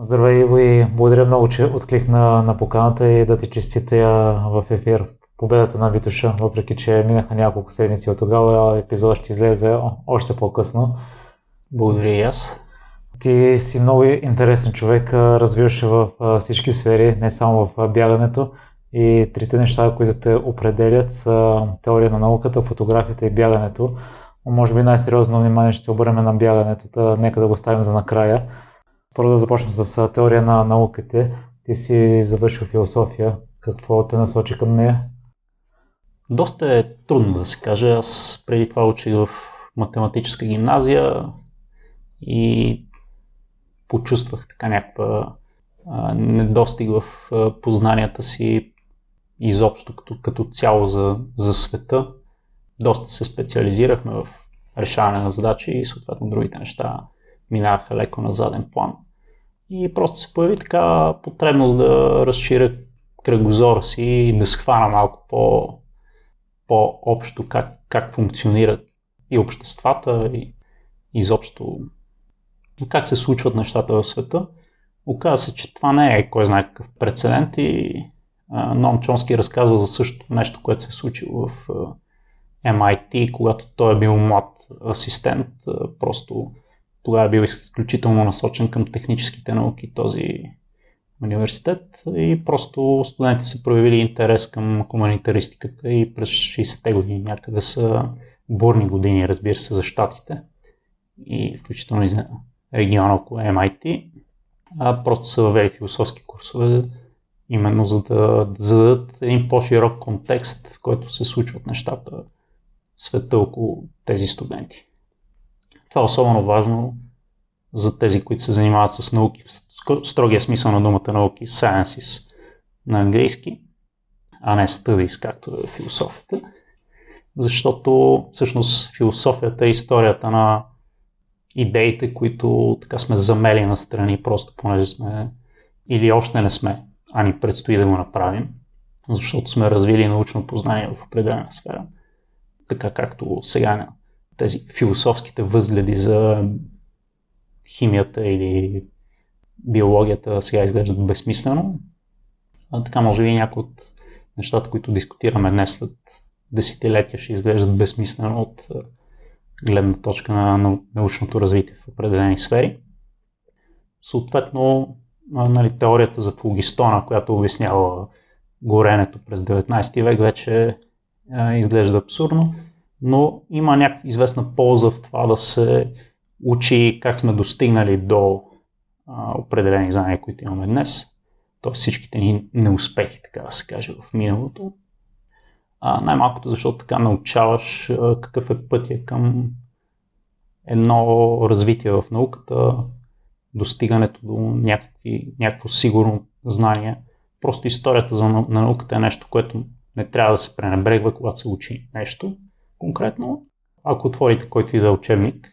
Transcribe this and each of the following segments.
Здравей, Иво, и благодаря много, че откликна на поканата и да ти честите в ефир победата на Витуша, въпреки че минаха няколко седмици от тогава, епизодът ще излезе още по-късно. Благодаря и аз. Ти си много интересен човек, развиваш в всички сфери, не само в бягането. И трите неща, които те определят са теория на науката, фотографията и бягането. Може би най-сериозно внимание ще обърнем на бягането, нека да го ставим за накрая. Първо да започнем с теория на науките. Ти си завършил философия. Какво те насочи към нея? Доста е трудно да се каже. Аз преди това учих в математическа гимназия и почувствах така някаква недостиг в познанията си изобщо като, като цяло за, за света. Доста се специализирахме в решаване на задачи и съответно другите неща минаваха леко на заден план. И просто се появи така потребност да разширя кръгозора си и да схвана малко по, по-общо как, как функционират и обществата, и изобщо как се случват нещата в света. Оказва се, че това не е кой знае какъв прецедент и Ном Чонски разказва за същото нещо, което се е случило в MIT, когато той е бил млад асистент. Просто тогава е бил изключително насочен към техническите науки този университет и просто студенти са проявили интерес към хуманитаристиката и през 60-те години някъде са бурни години, разбира се, за щатите и включително и за региона около MIT. А просто са въвели философски курсове, именно за да, да зададат един по-широк контекст, в който се случват нещата в света около тези студенти. Това е особено важно за тези, които се занимават с науки в строгия смисъл на думата науки, sciences на английски, а не studies, както е философията. Защото всъщност философията е историята на идеите, които така сме замели на страни, просто понеже сме или още не сме, а ни предстои да го направим, защото сме развили научно познание в определена сфера. Така както сега тези философските възгледи за химията или биологията сега изглеждат безсмислено. А така може би някои от нещата, които дискутираме днес след десетилетия ще изглеждат безсмислено от гледна точка на научното развитие в определени сфери. Съответно, нали, теорията за флогистона, която обяснява горенето през 19 век, вече изглежда абсурдно, но има някаква известна полза в това да се учи как сме достигнали до а, определени знания, които имаме днес, т.е. всичките ни неуспехи, така да се каже, в миналото. А, най-малкото, защото така научаваш а, какъв е пътя към едно развитие в науката, достигането до някакви, някакво сигурно знание. Просто историята за, на науката е нещо, което не трябва да се пренебрегва, когато се учи нещо конкретно. Ако отворите който и да е учебник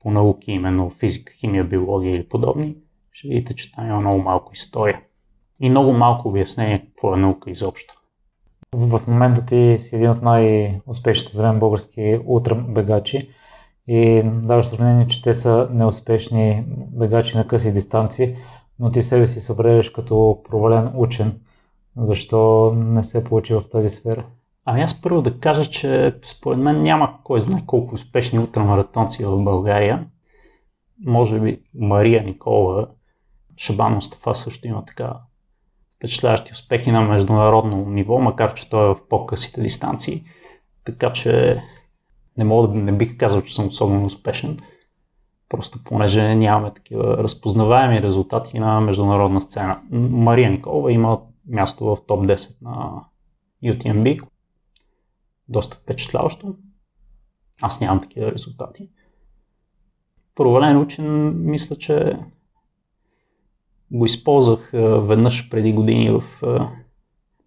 по науки, именно физика, химия, биология или подобни, ще видите, че там има много малко история. И много малко обяснение какво е наука изобщо. В момента ти си един от най-успешните за мен български ултрабегачи и даваш сравнение, че те са неуспешни бегачи на къси дистанции, но ти себе си се определяш като провален учен. Защо не се получи в тази сфера? Ами аз първо да кажа, че според мен няма кой знае колко успешни ултрамаратонци в България. Може би Мария Никола, Шабан Мустафа също има така впечатляващи успехи на международно ниво, макар че той е в по-късите дистанции. Така че не мога да не бих казал, че съм особено успешен. Просто понеже нямаме такива разпознаваеми резултати на международна сцена. Мария Николова има място в топ 10 на UTMB. Доста впечатляващо. Аз нямам такива резултати. Провален учен, мисля, че го използвах веднъж преди години в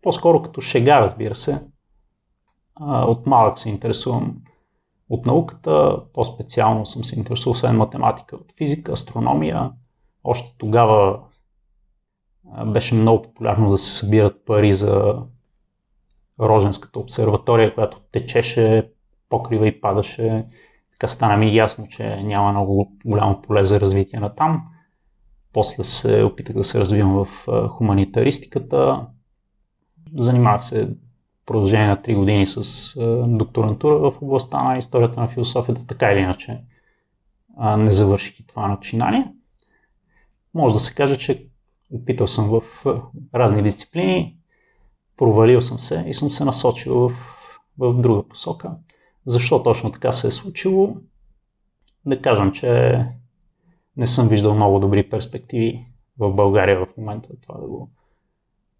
по-скоро като шега, разбира се. От малък се интересувам от науката, по-специално съм се интересувал освен математика, от физика, астрономия. Още тогава беше много популярно да се събират пари за Роженската обсерватория, която течеше, покрива и падаше. Така стана ми ясно, че няма много голямо поле за развитие на там. После се опитах да се развивам в хуманитаристиката. Занимавах се продължение на 3 години с докторантура в областта на историята на философията, така или иначе не завърших и това начинание. Може да се каже, че опитал съм в разни дисциплини, провалил съм се и съм се насочил в, в друга посока. Защо точно така се е случило? Да кажем, че не съм виждал много добри перспективи в България в момента това да го,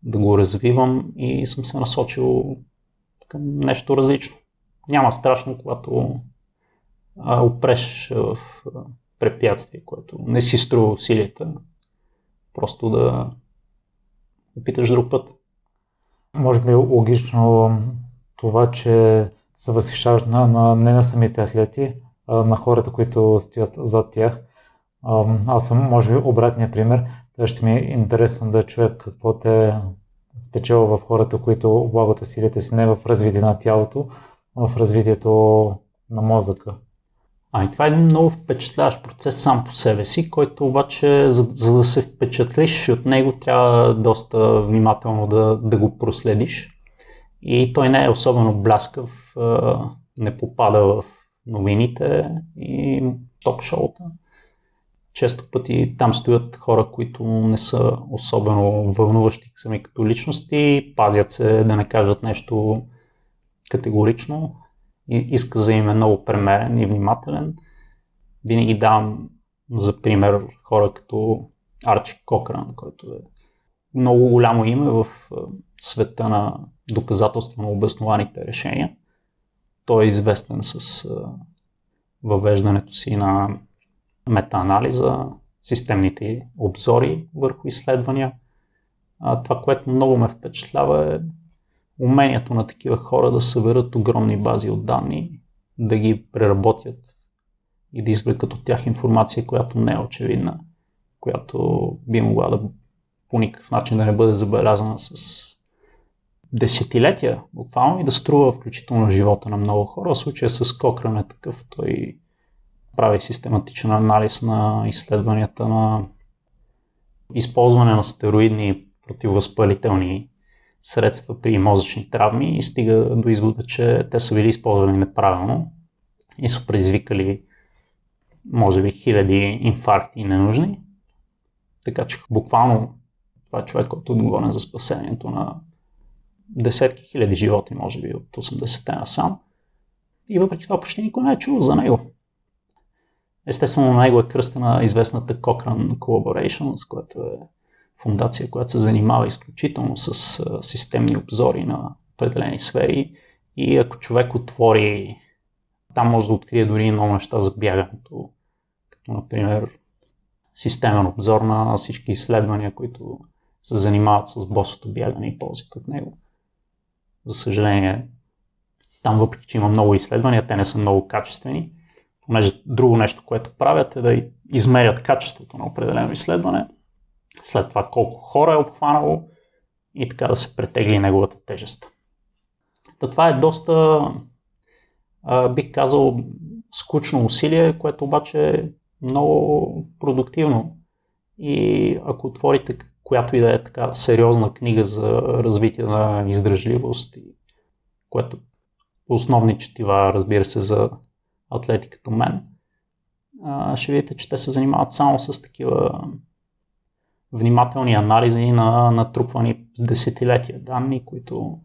да го развивам и съм се насочил към нещо различно. Няма страшно, когато а, опреш в препятствие, което не си струва усилията, просто да опиташ друг път. Може би е логично това, че се възхищаваш на, на, не на самите атлети, а на хората, които стоят зад тях. Аз съм, може би, обратния пример. Та ще ми е интересно да чуя какво те спечела в хората, които влагат усилията си не в развитие на тялото, а в развитието на мозъка. А и това е един много впечатляващ процес сам по себе си, който обаче, за, за да се впечатлиш от него, трябва доста внимателно да, да го проследиш. И той не е особено бляскав, не попада в новините и ток-шоута. Често пъти там стоят хора, които не са особено вълнуващи сами като личности, пазят се да не кажат нещо категорично. Изказа им е много премерен и внимателен. Винаги давам за пример хора като Арчи Кокран, който е много голямо име в света на доказателствено обоснованите решения. Той е известен с въвеждането си на метаанализа, системните обзори върху изследвания. А, това, което много ме впечатлява е умението на такива хора да съберат огромни бази от данни, да ги преработят и да извлекат от тях информация, която не е очевидна, която би могла да по никакъв начин да не бъде забелязана с десетилетия, буквално и да струва включително живота на много хора. В случая с Кокран е такъв. Той прави систематичен анализ на изследванията на използване на стероидни противовъзпалителни средства при мозъчни травми и стига до извода, че те са били използвани неправилно и са предизвикали може би хиляди инфаркти ненужни. Така че буквално това е човек, който е отговорен за спасението на десетки хиляди животи, може би от 80-те насам. И въпреки това почти никой не е чул за него. Естествено, на него е кръстена известната Cochrane Collaborations, която е фундация, която се занимава изключително с системни обзори на определени сфери. И ако човек отвори, там може да открие дори много неща за бягането, като например системен обзор на всички изследвания, които се занимават с босото бягане и ползите от него. За съжаление, там въпреки, че има много изследвания, те не са много качествени, понеже друго нещо, което правят е да измерят качеството на определено изследване, след това колко хора е обхванало и така да се претегли неговата тежест. Та това е доста, бих казал, скучно усилие, което обаче е много продуктивно. И ако отворите която и да е така сериозна книга за развитие на издръжливост, което основни четива, разбира се, за атлети като мен, ще видите, че те се занимават само с такива внимателни анализи на натрупвани с десетилетия данни, които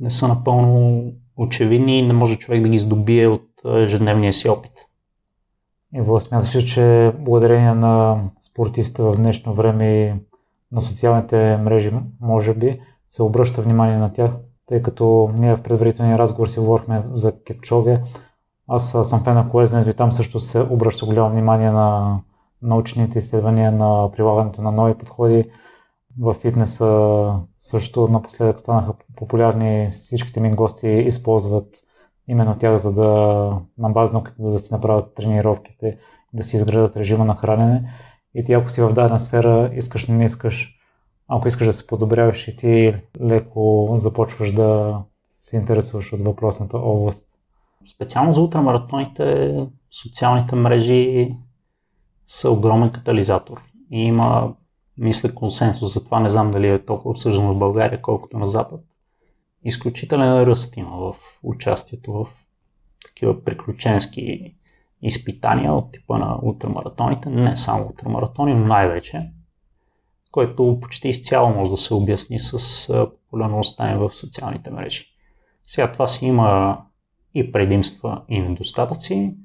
не са напълно очевидни и не може човек да ги здобие от ежедневния си опит. Иво, смяташ ли, че благодарение на спортиста в днешно време на социалните мрежи, може би, се обръща внимание на тях, тъй като ние в предварителния разговор си говорихме за Кепчоге. Аз съм фен на колезнето и там също се обръща голямо внимание на научните изследвания на прилагането на нови подходи. В фитнеса също напоследък станаха популярни. Всичките ми гости използват именно тях, за да на базно да си направят тренировките, да си изградат режима на хранене. И ти ако си в дадена сфера, искаш не искаш, ако искаш да се подобряваш и ти леко започваш да се интересуваш от въпросната област. Специално за ултрамаратоните, социалните мрежи са огромен катализатор. и има, мисля, консенсус за това. Не знам дали е толкова обсъждано в България, колкото на Запад. Изключителен ръст има в участието в такива приключенски изпитания от типа на ултрамаратоните, не само ултрамаратони, но най-вече, който почти изцяло може да се обясни с популярността им в социалните мрежи. Сега това си има и предимства и недостатъци.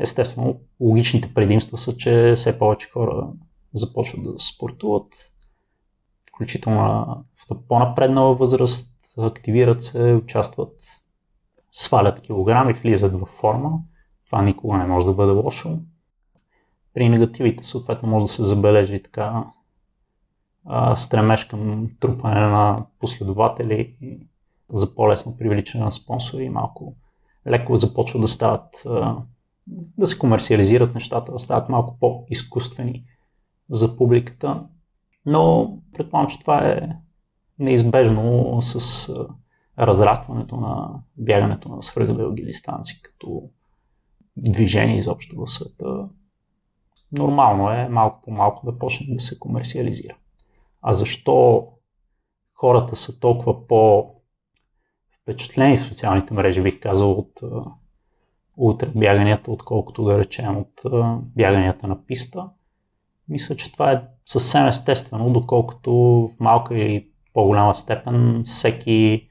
Естествено, логичните предимства са, че все повече хора започват да спортуват, включително в по-напреднала възраст, активират се, участват, свалят килограми, влизат в форма. Това никога не може да бъде лошо. При негативите съответно може да се забележи така стремеж към трупане на последователи за по-лесно привличане на спонсори малко леко започва да стават, да се комерциализират нещата, да стават малко по-изкуствени за публиката. Но предполагам, че това е неизбежно с разрастването на бягането на свръхдълги дистанции като движение изобщо в света. Нормално е малко по малко да почне да се комерциализира. А защо хората са толкова по впечатлени в социалните мрежи, бих казал, от ултрабяганията, отколкото да речем от бяганията на писта. Мисля, че това е съвсем естествено, доколкото в малка и по-голяма степен всеки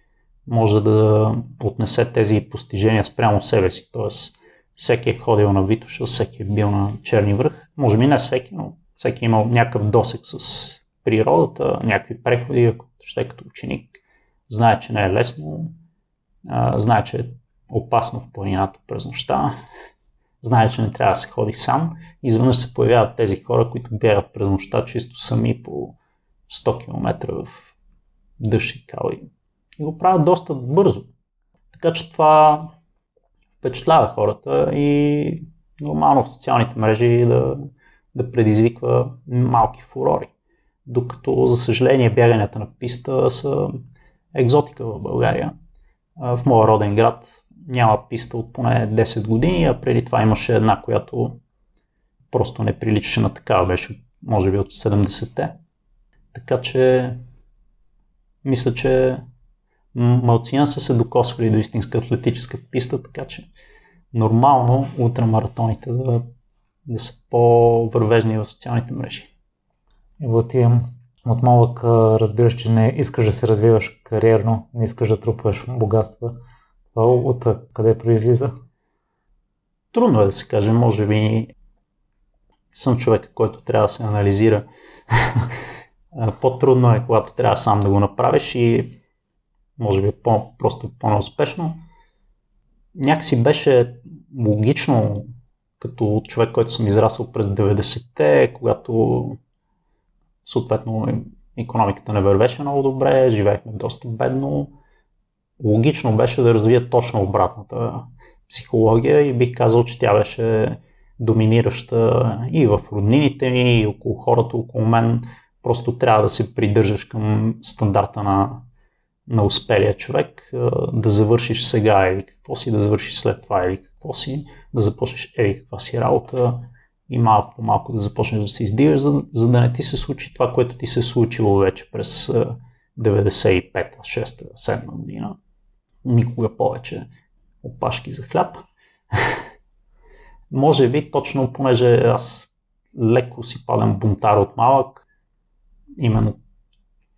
може да отнесе тези постижения спрямо себе си. Тоест, всеки е ходил на Витоша, всеки е бил на Черни връх. Може би не всеки, но всеки е имал някакъв досек с природата, някакви преходи, ако ще като ученик. Знае, че не е лесно, знае, че е опасно в планината през нощта, знае, че не трябва да се ходи сам. Изведнъж се появяват тези хора, които бягат през нощта чисто сами по 100 км в дъжд и кали. И го правят доста бързо. Така че това впечатлява хората и нормално в социалните мрежи да, да предизвиква малки фурори. Докато, за съжаление, бяганията на писта са екзотика в България. В моя роден град няма писта от поне 10 години, а преди това имаше една, която просто не приличаше на такава, беше може би от 70-те. Така че мисля, че малцина са се докосвали до истинска атлетическа писта, така че нормално ултрамаратоните да, да са по-вървежни в социалните мрежи. Ево ти от малък разбираш, че не искаш да се развиваш кариерно, не искаш да трупаш богатства. Това от къде произлиза? Трудно е да се каже. Може би съм човек, който трябва да се анализира. По-трудно е, когато трябва сам да го направиш и може би е по- просто по-неуспешно. Някакси беше логично, като човек, който съм израсъл през 90-те, когато съответно економиката не вървеше много добре, живеехме доста бедно. Логично беше да развия точно обратната психология и бих казал, че тя беше доминираща и в роднините ми, и около хората около мен. Просто трябва да се придържаш към стандарта на, на успелия човек, да завършиш сега или какво си, да завършиш след това или какво си, да започнеш ей каква си работа, и малко по малко да започнеш да се издигаш, за, за да не ти се случи това, което ти се е случило вече през 95-та, 6-та, 7 година. Никога повече опашки за хляб. Може би точно понеже аз леко си падам бунтар от малък, именно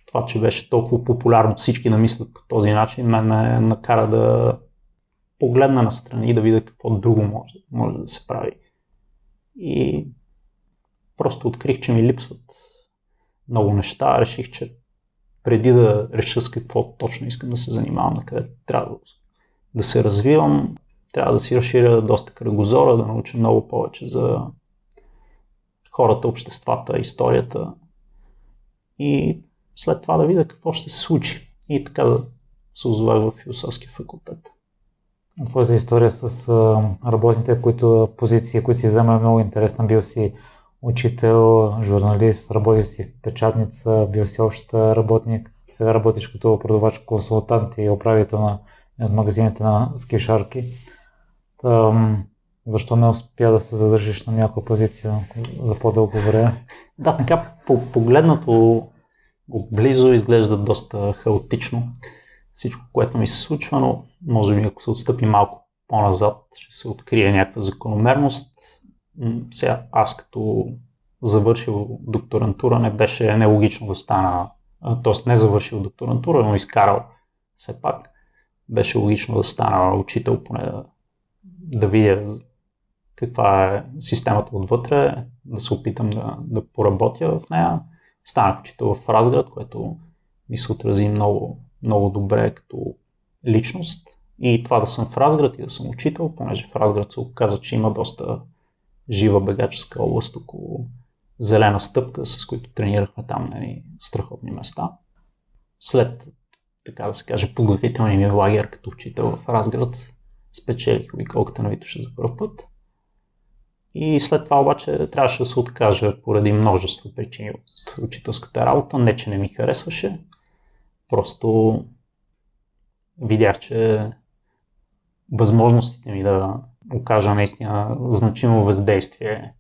това, че беше толкова популярно всички да мислят по този начин, мен ме накара да погледна настрани и да видя какво друго може, може да се прави. И просто открих, че ми липсват много неща. Реших, че преди да реша с какво точно искам да се занимавам, на къде трябва да се развивам, трябва да си разширя доста кръгозора, да науча много повече за хората, обществата, историята и след това да видя какво ще се случи. И така да се озовах в философския факултет твоята история с работните които, позиции, които си взема е много интересна. Бил си учител, журналист, работил си в печатница, бил си общ работник, сега работиш като продавач, консултант и управител на магазините на скишарки. Защо не успя да се задържиш на някаква позиция за по-дълго време? Да, така погледнато отблизо изглежда доста хаотично всичко, което ми се случва, но може би ако се отстъпи малко по-назад, ще се открие някаква закономерност. Сега аз като завършил докторантура не беше нелогично да стана, т.е. не завършил докторантура, но изкарал все пак. Беше логично да стана учител, поне да, да видя каква е системата отвътре, да се опитам да, да поработя в нея. Станах учител в Разград, което ми се отрази много, много добре като личност. И това да съм в Разград и да съм учител, понеже в Разград се оказа, че има доста жива бегаческа област около зелена стъпка, с които тренирахме там нали, страхотни места. След, така да се каже, подготвителния ми лагер като учител в Разград, спечелих обиколката на Витоша за първ път. И след това обаче трябваше да се откажа поради множество причини от учителската работа. Не, че не ми харесваше, просто видях, че възможностите ми да окажа наистина значимо въздействие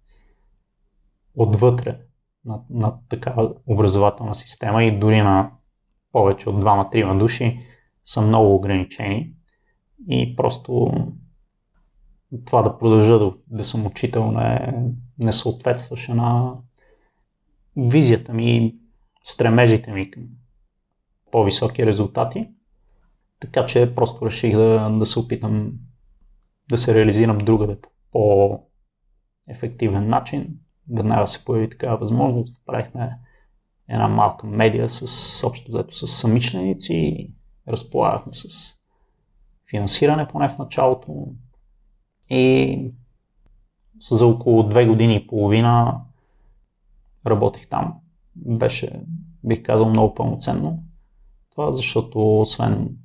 отвътре на, на такава образователна система и дори на повече от двама-трима души са много ограничени и просто това да продължа да, да съм учител не, не съответстваше на визията ми, стремежите ми към по-високи резултати. Така че просто реших да, да се опитам да се реализирам другаде по по-ефективен начин. Веднага се появи такава възможност. Правихме една малка медия с общо взето с самичленици. Разполагахме с финансиране поне в началото. И за около две години и половина работех там. Беше, бих казал, много пълноценно. Това защото освен,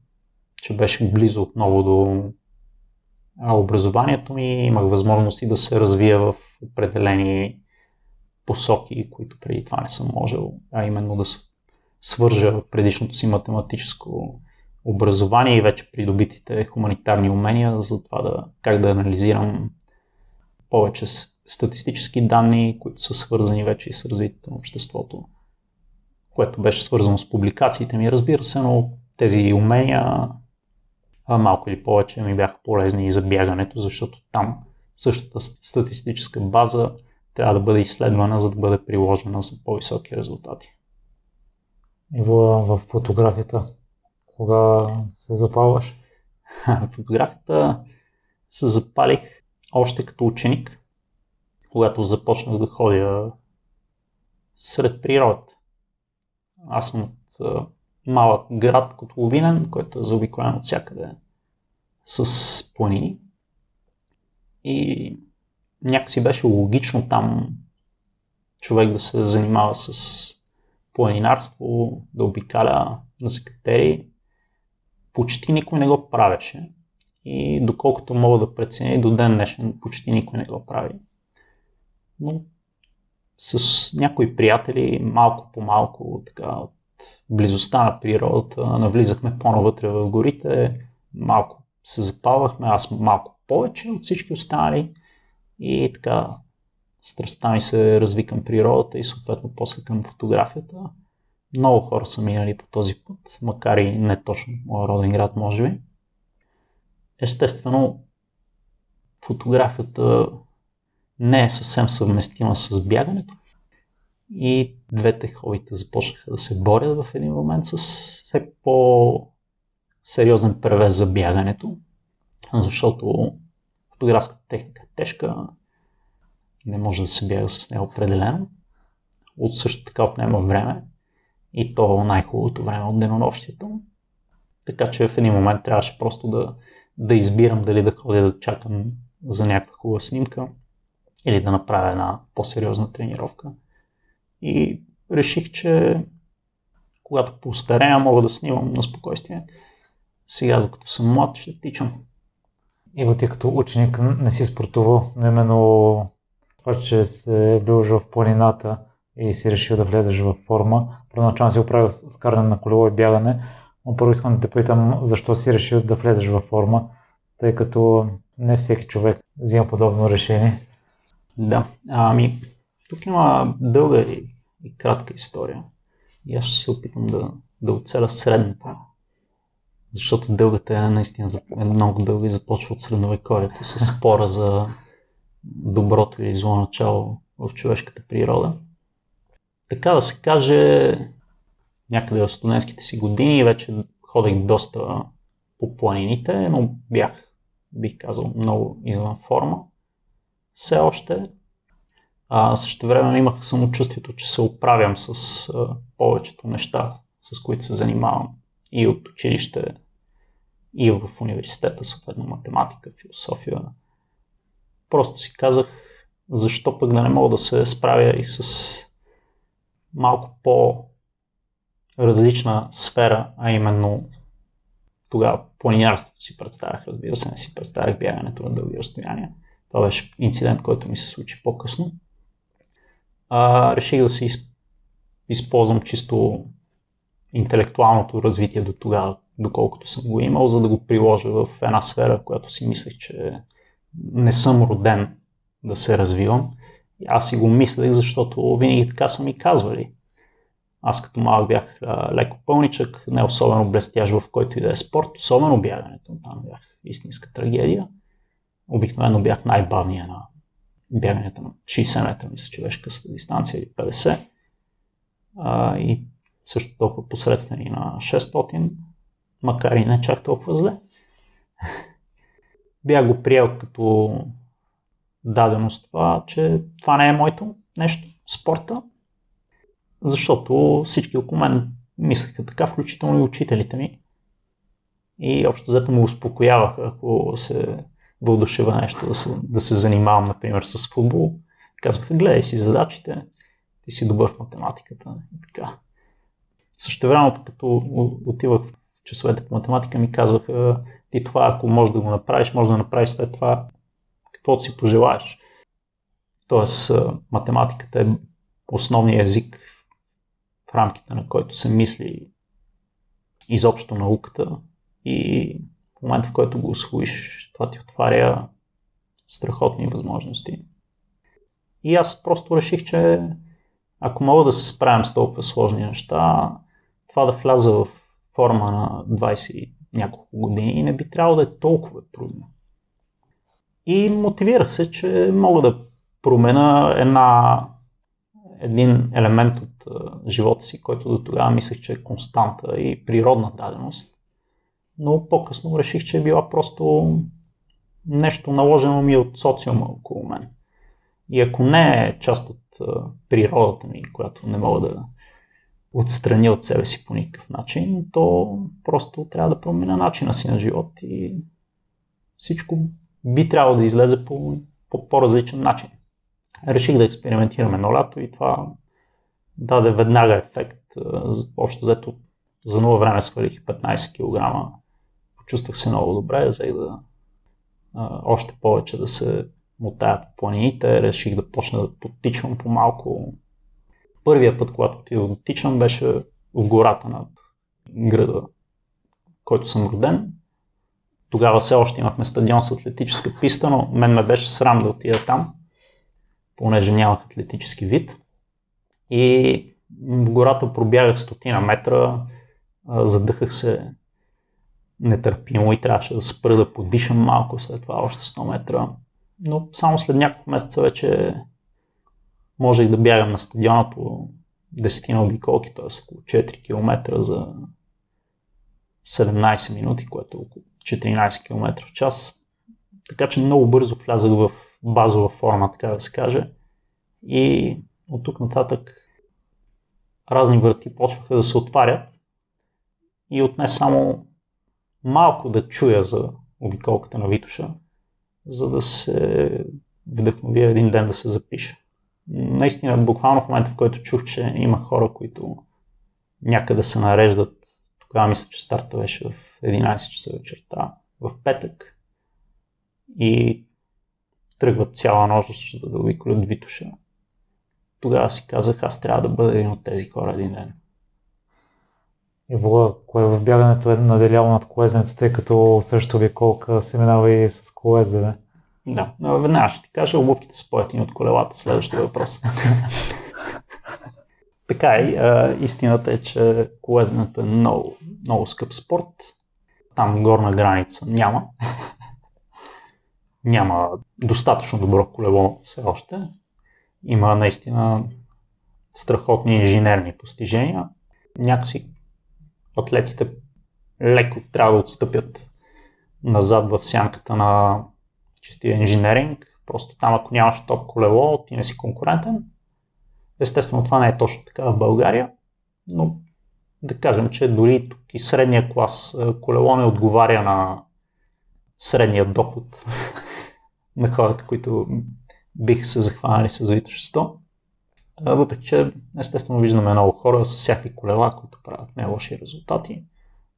че беше близо отново до образованието ми, имах възможности да се развия в определени посоки, които преди това не съм можел, а именно да свържа предишното си математическо образование и вече придобитите хуманитарни умения за това да, как да анализирам повече статистически данни, които са свързани вече и с развитието на обществото, което беше свързано с публикациите ми, разбира се, но тези умения малко или повече ми бяха полезни и за бягането, защото там същата статистическа база трябва да бъде изследвана, за да бъде приложена за по-високи резултати. И в фотографията, кога се запалваш? фотографията се запалих още като ученик, когато започнах да ходя сред природата. Аз съм от малък град Котловинен, който е заобиколен от всякъде с планини. И някакси беше логично там човек да се занимава с планинарство, да обикаля на секретери. Почти никой не го правеше. И доколкото мога да преценя до ден днешен, почти никой не го прави. Но с някои приятели, малко по малко, така, от близостта на природата, навлизахме по-навътре в горите, малко се запалвахме, аз малко повече от всички останали и така страстта ми се разви към природата и съответно после към фотографията. Много хора са минали по този път, макар и не точно моя роден град, може би. Естествено, фотографията не е съвсем съвместима с бягането. И двете хобита започнаха да се борят в един момент с все по-сериозен превес за бягането, защото фотографската техника е тежка, не може да се бяга с нея определено. От също така отнема време и то най-хубавото време от денонощието. Така че в един момент трябваше просто да, да избирам дали да ходя да чакам за някаква хубава снимка или да направя една по-сериозна тренировка. И реших, че когато постарея, мога да снимам на спокойствие. Сега, докато съм млад, ще тичам. Иво, ти като ученик не си спортувал, но именно това, че се влюж в планината и си решил да влезеш в форма. Първоначално си оправил с каране на колело и бягане, но първо искам да те питам защо си решил да влезеш в форма, тъй като не всеки човек взима подобно решение. Да, ами тук има дълга и, и кратка история. И аз ще се опитам да, да оцеля средната. Защото дългата е наистина е много дълга и започва от средновековието с спора за доброто или зло начало в човешката природа. Така да се каже, някъде в студентските си години вече ходех доста по планините, но бях, бих казал, много извън форма. Все още. А, също време имах самочувствието, че се оправям с а, повечето неща, с които се занимавам и от училище, и в университета, съответно математика, философия. Просто си казах, защо пък да не мога да се справя и с малко по-различна сфера, а именно тогава планинарството си представях, разбира се, не си представях бягането на дълги разстояния. Това беше инцидент, който ми се случи по-късно. А, реших да се използвам чисто интелектуалното развитие до тогава, доколкото съм го имал, за да го приложа в една сфера, която си мислех, че не съм роден да се развивам. И аз си го мислех, защото винаги така са ми казвали. Аз като малък бях а, леко пълничък, не особено блестящ в който и да е спорт, особено бягането. Там бях истинска трагедия. Обикновено бях най-бавния на бягането на 60 метра, мисля, че беше късата дистанция или 50. А, и също толкова посредствени на 600, макар и не чак толкова зле. Бях го приел като даденост това, че това не е моето нещо, спорта, защото всички около мен мислеха така, включително и учителите ми. И общо взето му успокояваха, ако се вълдушева нещо да се, да се занимавам, например, с футбол. Казваха, гледай си задачите, ти си добър в математиката. И така. Също времето, като отивах в часовете по математика, ми казваха, ти това, ако можеш да го направиш, може да направиш след това каквото си пожелаеш. Тоест, математиката е основният език в рамките на който се мисли изобщо науката и в момента, в който го освоиш, това ти отваря страхотни възможности. И аз просто реших, че ако мога да се справям с толкова сложни неща, това да вляза в форма на 20 няколко години не би трябвало да е толкова трудно. И мотивирах се, че мога да променя една, един елемент от живота си, който до тогава мислех, че е константа и природна даденост. Но по-късно реших, че е била просто нещо наложено ми от социума около мен. И ако не е част от природата ми, която не мога да отстраня от себе си по никакъв начин, то просто трябва да променя начина си на живот и всичко би трябвало да излезе по, по по-различен начин. Реших да експериментирам едно лято и това даде веднага ефект. Общо взето за ново време свалих 15 кг. Почувствах се много добре, взех да а, още повече да се мотая по планините. Реших да почна да подтичвам по-малко. Първия път, когато отидох да тичам, беше в гората над града, който съм роден. Тогава все още имахме стадион с атлетическа писта, но мен ме беше срам да отида там, понеже нямах атлетически вид. И в гората пробягах стотина метра, задъхах се нетърпимо и трябваше да спра да подишам малко, след това още 100 метра. Но само след няколко месеца вече можех да бягам на стадиона по 10 на обиколки, т.е. около 4 км за 17 минути, което е около 14 км в час. Така че много бързо влязах в базова форма, така да се каже. И от тук нататък разни врати почваха да се отварят и отне само малко да чуя за обиколката на Витуша, за да се вдъхновя един ден да се запиша. Наистина, буквално в момента, в който чух, че има хора, които някъде се нареждат, тогава мисля, че старта беше в 11 часа вечерта в петък и тръгват цяла нощ да обиколят Витуша. Тогава си казах, аз трябва да бъда един от тези хора един ден. Иво, кое в бягането е наделяло над колезенето, тъй като също обиколка се минава и с колездене? Да, веднага ще ти кажа, обувките са по от колелата. Следващия въпрос. така и а, истината е, че колезденето е много, много скъп спорт. Там горна граница няма. няма достатъчно добро колело все още. Има наистина страхотни инженерни постижения. Някакси атлетите леко трябва да отстъпят назад в сянката на чистия инженеринг. Просто там, ако нямаш топ колело, ти не си конкурентен. Естествено, това не е точно така в България, но да кажем, че дори тук и средния клас колело не отговаря на средния доход на хората, които биха се захванали с Витошесто. Въпреки, че естествено виждаме много хора с всякакви колела, които правят не лоши резултати,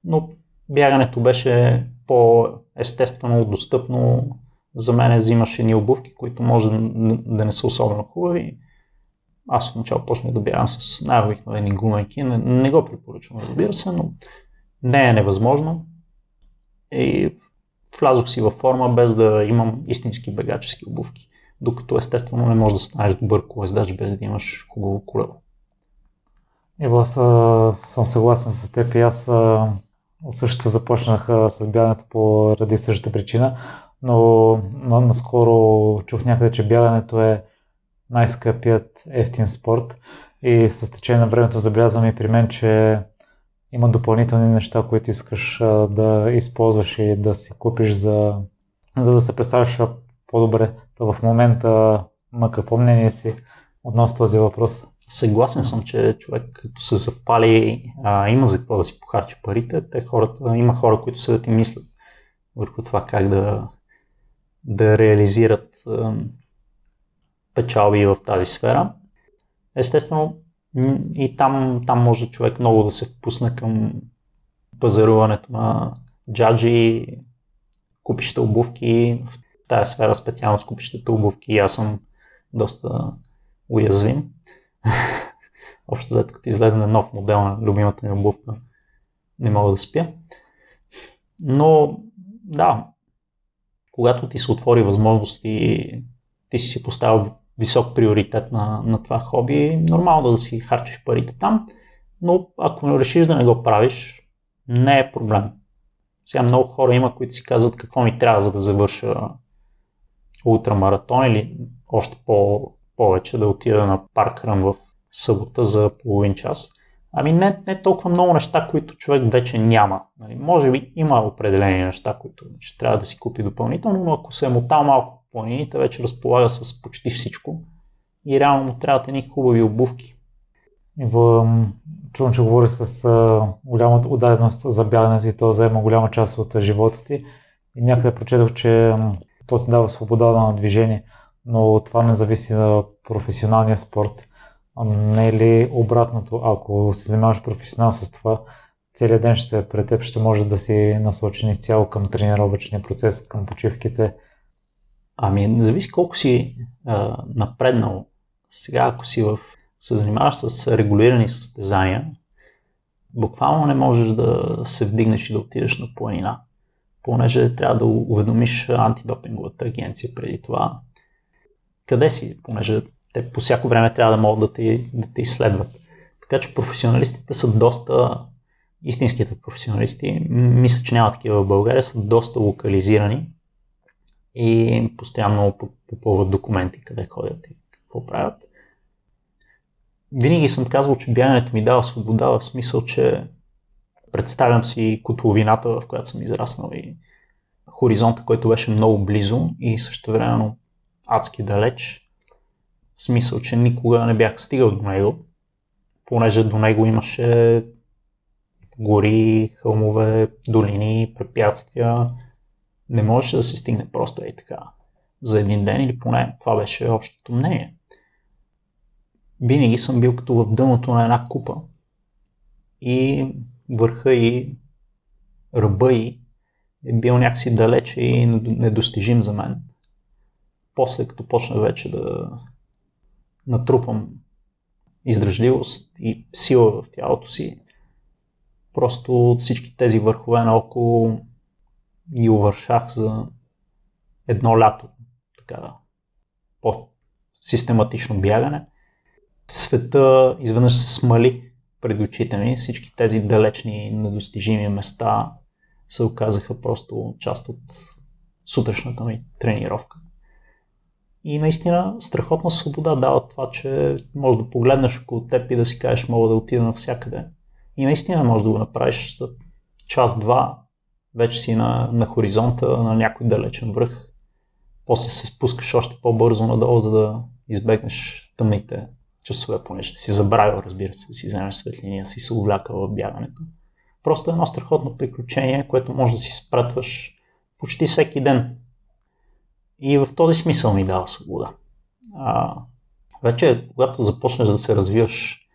но бягането беше по-естествено, достъпно. За мен взимаш едни обувки, които може да не са особено хубави. Аз в начало почнах да бягам с най-обикновени гуменки. Не, не го препоръчвам, разбира се, но не е невъзможно. И влязох си във форма без да имам истински бегачески обувки докато естествено не можеш да станеш добър колездач без да имаш хубаво колело. Ево, аз съм съгласен с теб и аз също започнах с бягането по ради същата причина, но, но наскоро чух някъде, че бягането е най-скъпият ефтин спорт и с течение на времето забелязвам и при мен, че има допълнителни неща, които искаш да използваш и да си купиш, за, за да се представяш по-добре. То в момента на какво мнение си относно този въпрос? Съгласен съм, че човек като се запали, а, има за какво да си похарчи парите. Те хората, има хора, които се да ти мислят върху това как да, да реализират а, печалби в тази сфера. Естествено, и там, там може човек много да се впусне към пазаруването на джаджи, купища обувки. Тази сфера специално с купищата обувки аз съм доста уязвим. Общо след като излезе нов модел на любимата ми обувка, не мога да спя. Но да, когато ти се отвори възможност и ти си си поставил висок приоритет на, на това хоби, нормално да си харчиш парите там, но ако решиш да не го правиш, не е проблем. Сега много хора има, които си казват какво ми трябва за да завърша ултрамаратон или още по- повече да отида на паркран в събота за половин час. Ами не, не толкова много неща, които човек вече няма. Нали, може би има определени неща, които ще трябва да си купи допълнително, но ако се е мотал малко по планините, вече разполага с почти всичко и реално му трябват едни хубави обувки. В, чувам, че говори с а, голяма отдаденост за бягането и то заема голяма част от живота ти. И някъде прочетох, че то ти дава свобода на движение, но това не зависи на професионалния спорт. Не е ли обратното? Ако се занимаваш професионално с това, целият ден ще е пред теб, ще може да си насочен изцяло към тренировъчния процес, към почивките. Ами, не зависи колко си а, напреднал. Сега, ако си в, се занимаваш с регулирани състезания, буквално не можеш да се вдигнеш и да отидеш на планина понеже трябва да уведомиш антидопинговата агенция преди това. Къде си, понеже те по всяко време трябва да могат да те, да те изследват. Така че професионалистите са доста, истинските професионалисти, мисля, че няма такива в България, са доста локализирани и постоянно попълват документи къде ходят и какво правят. Винаги съм казвал, че бягането ми дава свобода в смисъл, че представям си котловината, в която съм израснал и хоризонта, който беше много близо и също времено адски далеч. В смисъл, че никога не бях стигал до него, понеже до него имаше гори, хълмове, долини, препятствия. Не можеше да се стигне просто и така за един ден или поне това беше общото мнение. Винаги съм бил като в дъното на една купа и върха и ръба и е бил някакси далече и недостижим за мен. После, като почна вече да натрупам издръжливост и сила в тялото си, Просто от всички тези върхове наоколо ги увършах за едно лято. Така, по-систематично бягане. Света изведнъж се смали пред очите ми. Всички тези далечни, недостижими места се оказаха просто част от сутрешната ми тренировка. И наистина страхотна свобода дава това, че можеш да погледнеш около теб и да си кажеш мога да отида навсякъде. И наистина можеш да го направиш за час-два. Вече си на, на хоризонта, на някой далечен връх. После се спускаш още по-бързо надолу, за да избегнеш тъмните часове, понеже си забравил, разбира се, си вземеш светлиния, си се увлякал в бягането. Просто едно страхотно приключение, което може да си спратваш почти всеки ден. И в този смисъл ми дава свобода. А, вече, когато започнеш да се развиваш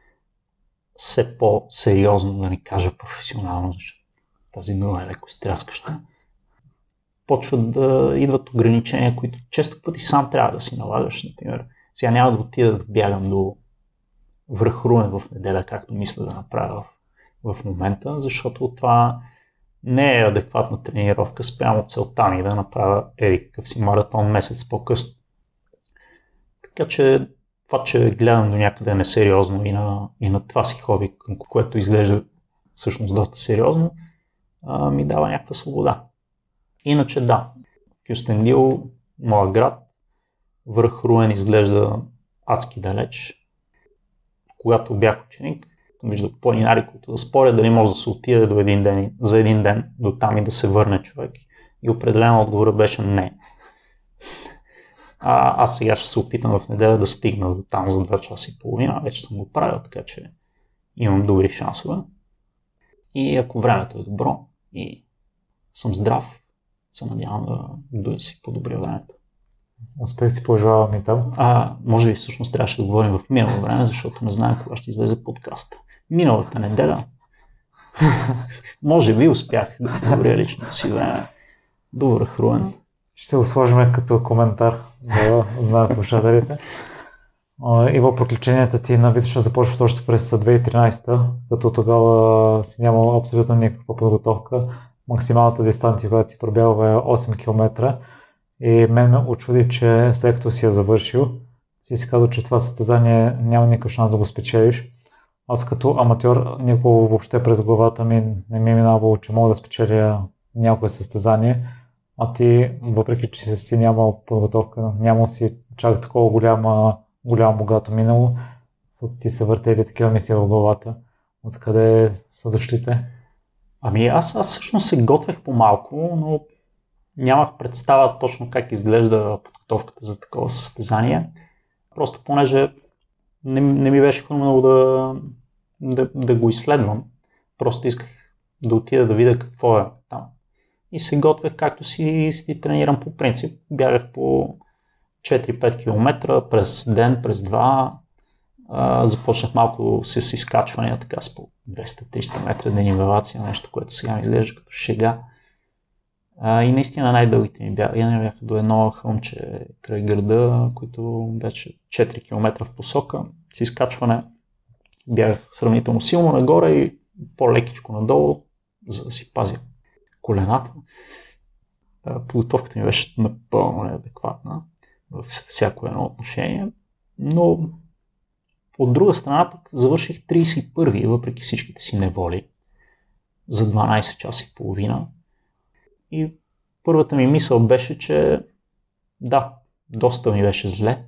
все по-сериозно, да не кажа професионално, защото тази дума е леко стряскаща, почват да идват ограничения, които често пъти сам трябва да си налагаш. Например, сега няма да отида да бягам до връх Руен в неделя, както мисля да направя в, в момента, защото това не е адекватна тренировка спрямо целта ми да направя еди какъв си маратон месец по-късно. Така че това, че гледам до някъде несериозно и на, и на това си хоби, което изглежда всъщност доста сериозно, а, ми дава някаква свобода. Иначе да, Кюстендил, моя град, връх Руен изглежда адски далеч. Когато бях ученик, съм виждал планинари, които да спорят дали може да се отиде до един ден, за един ден до там и да се върне човек. И определено отговора беше не. А, аз сега ще се опитам в неделя да стигна до там за 2 часа и половина. Вече съм го правил, така че имам добри шансове. И ако времето е добро и съм здрав, се надявам да, да си подобря времето. Успех ти пожелавам и там. А, може би всъщност трябваше да говорим в минало време, защото не знаем кога ще излезе подкаста. Миналата неделя. може би успях да подобря личното си време. Добър хруен. Ще го сложим като коментар, да знаят слушателите. Има приключенията ти на Витоша започват още през 2013, като тогава си нямал абсолютно никаква подготовка. Максималната дистанция, която си пробягал е 8 км. И мен ме очуди, че след като си я завършил, си си казал, че това състезание няма никакъв шанс да го спечелиш. Аз като аматьор никога въобще през главата ми не ми е минало, че мога да спечеля някое състезание, а ти, въпреки че си нямал подготовка, нямал си чак такова голяма, голямо богато минало, ти се въртели такива мисии в главата. Откъде са дошлите? Ами аз, аз всъщност се готвех по-малко, но нямах представа точно как изглежда подготовката за такова състезание. Просто понеже не, не ми беше хрумнало да, да, да го изследвам. Просто исках да отида да видя какво е там. И се готвех както си, си тренирам по принцип. Бягах по 4-5 км през ден, през два. А, започнах малко с изкачвания, така с по 200-300 метра денивелация, нещо, което сега ми изглежда като шега. А, и наистина най-дългите ми бяха, до едно хълмче край града, които беше 4 км в посока. С изкачване бях сравнително силно нагоре и по-лекичко надолу, за да си пазя колената. Подготовката ми беше напълно неадекватна във всяко едно отношение, но от друга страна пък завърших 31-и, въпреки всичките си неволи, за 12 часа и половина. И първата ми мисъл беше, че да, доста ми беше зле.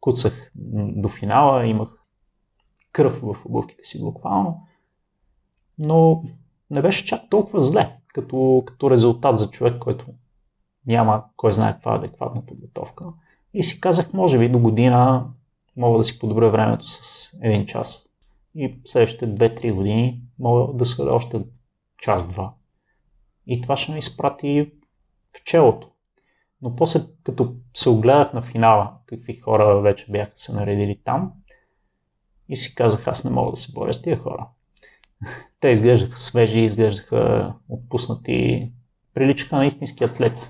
Куцах до финала, имах кръв в обувките си буквално. Но не беше чак толкова зле, като, като резултат за човек, който няма кой знае каква адекватна подготовка. И си казах, може би до година мога да си подобря времето с един час. И следващите 2-3 години мога да сваля още час-два. И това ще ме изпрати в челото. Но после, като се огледах на финала, какви хора вече бяха се наредили там, и си казах, аз не мога да се боря с тия хора. Те изглеждаха свежи, изглеждаха отпуснати, приличаха на истински атлети.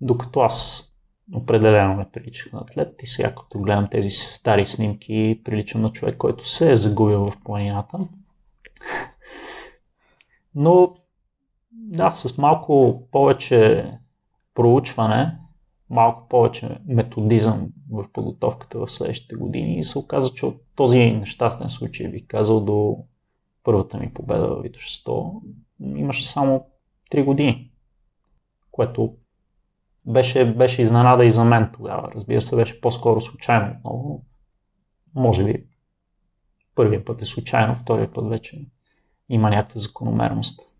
Докато аз определено не приличах на атлет и сега като гледам тези стари снимки, приличам на човек, който се е загубил в планината. Но да, с малко повече проучване, малко повече методизъм в подготовката в следващите години и се оказа, че от този нещастен случай, бих казал, до първата ми победа в Витош 100, имаше само 3 години, което беше, беше изненада и за мен тогава. Разбира се, беше по-скоро случайно отново. Може би първият път е случайно, втория път вече има някаква закономерност.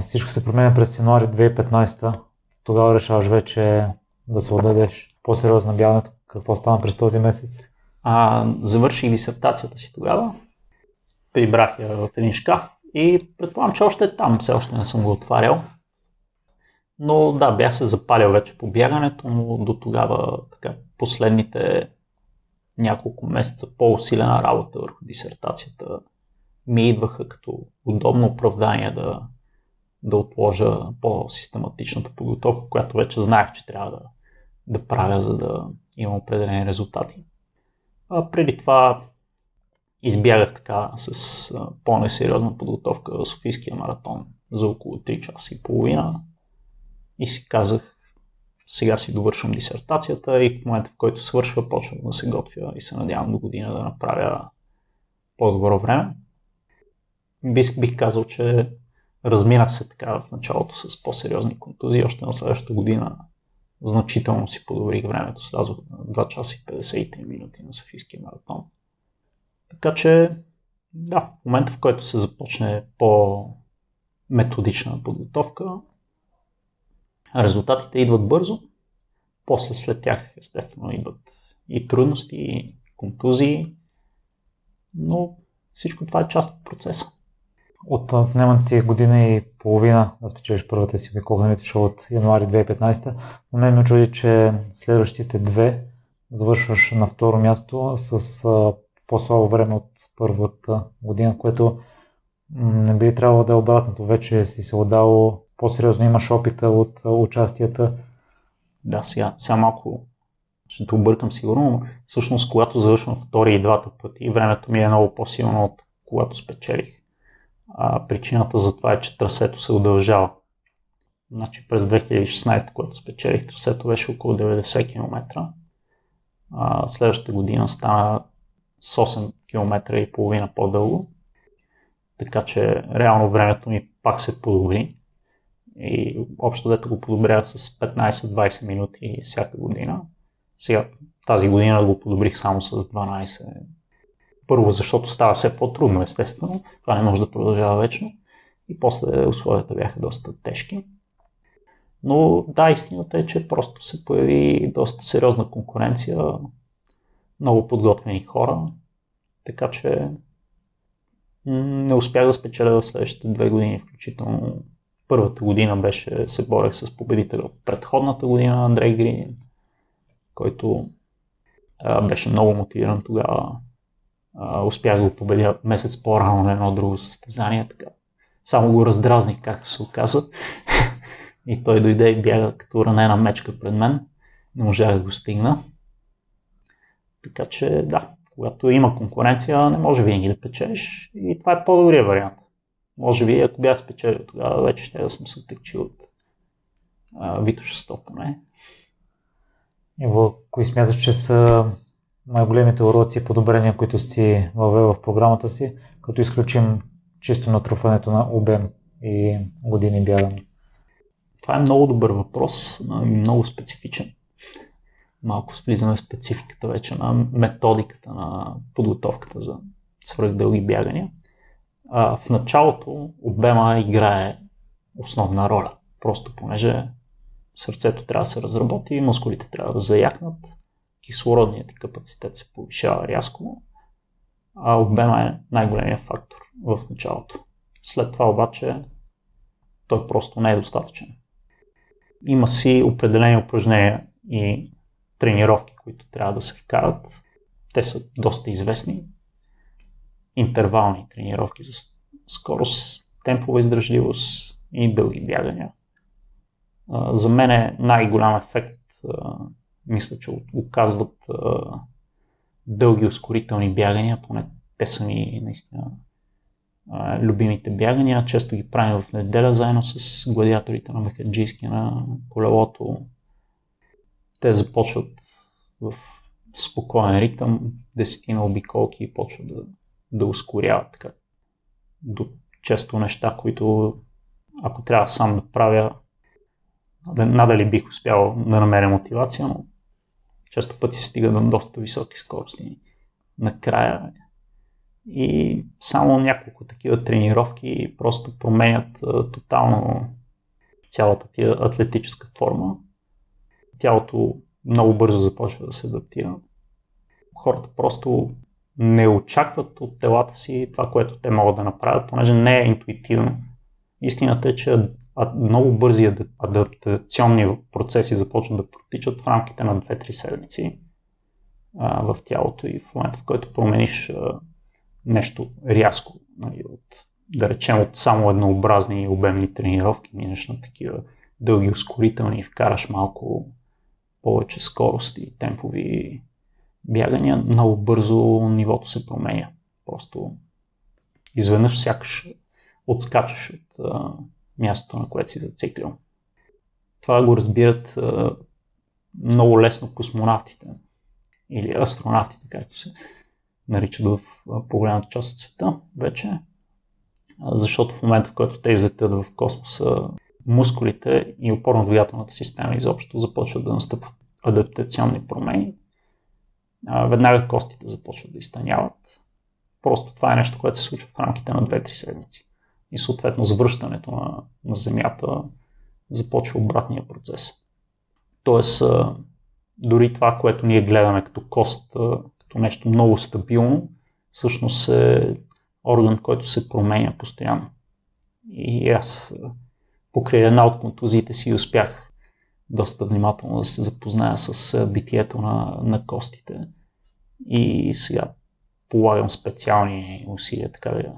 Всичко се променя през януари 2015. Тогава решаваш вече да се отдадеш по-сериозно бягането. Какво стана през този месец? А, завърших дисертацията си тогава. Прибрах я в един шкаф и предполагам, че още е там. Все още не съм го отварял. Но да, бях се запалил вече по бягането, но до тогава така, последните няколко месеца по-усилена работа върху дисертацията ми идваха като удобно оправдание да, да отложа по-систематичната подготовка, която вече знаех, че трябва да, да правя, за да имам определени резултати. А преди това избягах така с по-несериозна подготовка в Софийския маратон за около 3 часа и половина и си казах, сега си довършвам дисертацията и в момента, в който свършва, почвам да се готвя и се надявам до година да направя по-добро време. Бих, бих казал, че разминах се така в началото с по-сериозни контузии. Още на следващата година значително си подобрих времето. Слязох на 2 часа и 53 минути на Софийския маратон. Така че, да, в момента в който се започне по-методична подготовка, резултатите идват бързо, после след тях естествено идват и трудности, и контузии, но всичко това е част от процеса. От отнема ти година и половина да спечелиш първата си Виколханите шоу от януари 2015, но мен ме чуди, че следващите две завършваш на второ място с по-слабо време от първата година, което не би трябвало да е обратното. Вече си се отдал по-сериозно, имаш опита от участията. Да, сега, сега малко ще те объркам сигурно, но всъщност когато завършвам втори и двата пъти, времето ми е много по-силно от когато спечелих. А, причината за това е, че трасето се удължава. Значи през 2016, когато спечелих, трасето беше около 90 км. А, следващата година стана с 8 км и половина по-дълго. Така че реално времето ми пак се подобри. И общо дето го подобрях с 15-20 минути всяка година. Сега тази година го подобрих само с 12. Първо, защото става все по-трудно, естествено. Това не може да продължава вечно. И после условията бяха доста тежки. Но да, истината е, че просто се появи доста сериозна конкуренция, много подготвени хора, така че не успях да спечеля в следващите две години, включително първата година беше, се борех с победителя от предходната година, Андрей Гринин, който а, беше много мотивиран тогава. Успях да го победя месец по-рано на едно друго състезание, така. Само го раздразних, както се оказа. и той дойде и бяга като ранена мечка пред мен. Не можах да го стигна. Така че да, когато има конкуренция, не може винаги да печелиш и това е по-добрия вариант. Може би, ако бях спечелил тогава, вече ще да съм се оттекчил от Витоша 100 поне. Иво, кои смяташ, че са най-големите уроци и подобрения, които сте въвел в програмата си, като изключим чисто натрупването на обем и години бягане? Това е много добър въпрос и много специфичен. Малко влизаме в спецификата вече на методиката на подготовката за свръхдълги бягания а, в началото обема играе основна роля. Просто понеже сърцето трябва да се разработи, мускулите трябва да заякнат, кислородният капацитет се повишава рязко, а обема е най-големият фактор в началото. След това обаче той просто не е достатъчен. Има си определени упражнения и тренировки, които трябва да се вкарат. Те са доста известни интервални тренировки за скорост, темпова издържливост и дълги бягания. За мен е най-голям ефект, мисля, че оказват дълги ускорителни бягания, поне те са ми наистина любимите бягания. Често ги правим в неделя заедно с гладиаторите на Мехаджийски на колелото. Те започват в спокоен ритъм, десетина обиколки и почват да, да ускоряват така. До често неща, които ако трябва сам да правя, надали бих успял да намеря мотивация, но често пъти се стига до доста високи скорости. Накрая и само няколко такива тренировки просто променят тотално цялата тия атлетическа форма. Тялото много бързо започва да се адаптира. Хората просто не очакват от телата си това, което те могат да направят, понеже не е интуитивно. Истината е, че много бързи адаптационни процеси започват да протичат в рамките на 2-3 седмици а, в тялото и в момента, в който промениш а, нещо рязко, нали, от, да речем от само еднообразни и обемни тренировки, минеш на такива дълги ускорителни и вкараш малко повече скорост и темпови бягания, много бързо нивото се променя. Просто изведнъж сякаш отскачаш от мястото, на което си зациклил. Това го разбират а, много лесно космонавтите или астронавтите, както се наричат в по-голямата част от света вече. Защото в момента, в който те излетят в космоса, мускулите и опорно-двигателната система изобщо започват да настъпват адаптационни промени. Веднага костите започват да изтъняват. Просто това е нещо, което се случва в рамките на 2-3 седмици. И съответно завръщането на, на Земята започва обратния процес. Тоест, дори това, което ние гледаме като кост, като нещо много стабилно, всъщност е орган, който се променя постоянно. И аз покрай една от контузиите си успях доста внимателно да се запозная с битието на, на костите. И сега полагам специални усилия така да,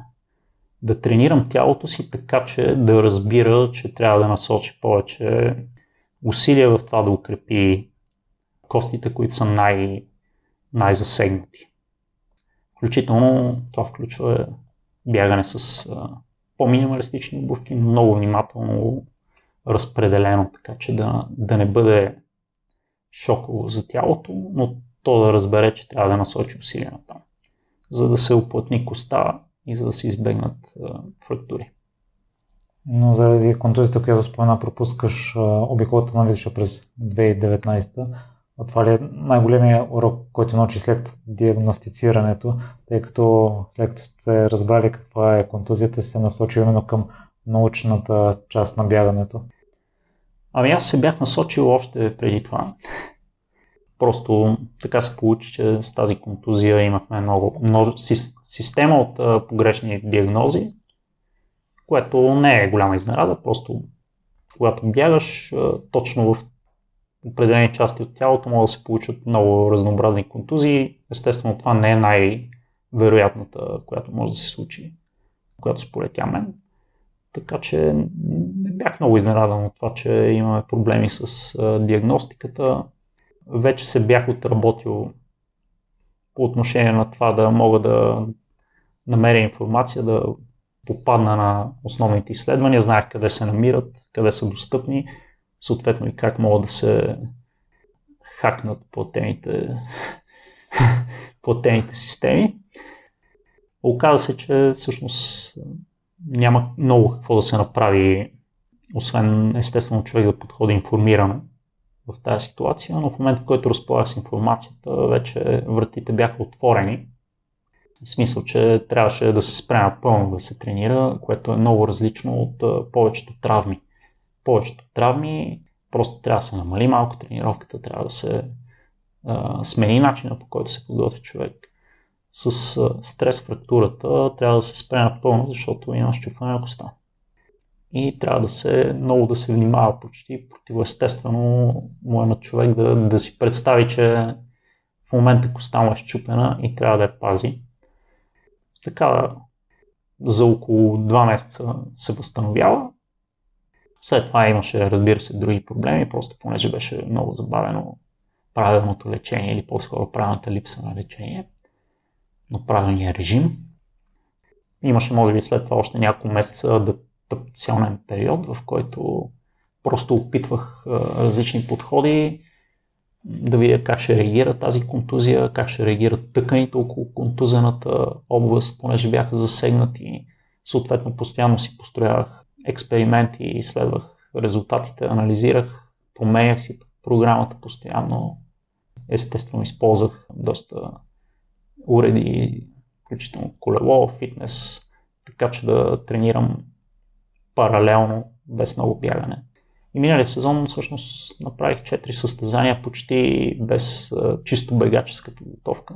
да тренирам тялото си така, че да разбира, че трябва да насочи повече усилия в това да укрепи костите, които са най- най-засегнати. Включително това включва бягане с а, по-минималистични обувки, но много внимателно разпределено, така че да, да не бъде шоково за тялото, но то да разбере, че трябва да насочи усилия на там, за да се оплътни коста и за да се избегнат а, фрактури. Но заради контузията, която спомена, пропускаш обиколата на Видиша през 2019 това ли е най-големия урок, който научи след диагностицирането, тъй като след като сте разбрали каква е контузията, се насочи именно към научната част на бягането? Ами аз се бях насочил още преди това. Просто така се получи, че с тази контузия имахме много, много система от а, погрешни диагнози, което не е голяма изненада, просто когато бягаш, а, точно в определени части от тялото могат да се получат много разнообразни контузии. Естествено, това не е най-вероятната, която може да се случи, която сполетя мен. Така че не бях много изненадан от това, че имаме проблеми с диагностиката. Вече се бях отработил по отношение на това да мога да намеря информация, да попадна на основните изследвания, знаех къде се намират, къде са достъпни съответно и как могат да се хакнат платените, платените системи. Оказва се, че всъщност няма много какво да се направи, освен естествено човек да подходи информирано в тази ситуация, но в момента, в който разполага с информацията, вече вратите бяха отворени. В смисъл, че трябваше да се спре пълно да се тренира, което е много различно от повечето травми повечето травми, просто трябва да се намали малко тренировката, трябва да се а, смени начина по който се подготвя човек. С а, стрес фрактурата трябва да се спре напълно, защото има щупване на коста. И трябва да се много да се внимава почти противоестествено му е на човек да, да си представи, че в момента коста му е щупена и трябва да я пази. Така за около 2 месеца се възстановява след това имаше, разбира се, други проблеми, просто понеже беше много забавено правилното лечение или по-скоро правилната липса на лечение, но правилния режим. имаше, може би, след това още няколко месеца адаптационен период, в който просто опитвах различни подходи, да видя как ще реагира тази контузия, как ще реагират тъканите около контузената област, понеже бяха засегнати. Съответно, постоянно си построявах експерименти, изследвах резултатите, анализирах, променях си програмата постоянно. Естествено, използвах доста уреди, включително колело, фитнес, така че да тренирам паралелно, без много бягане. И миналия сезон всъщност направих 4 състезания почти без чисто бегаческа подготовка.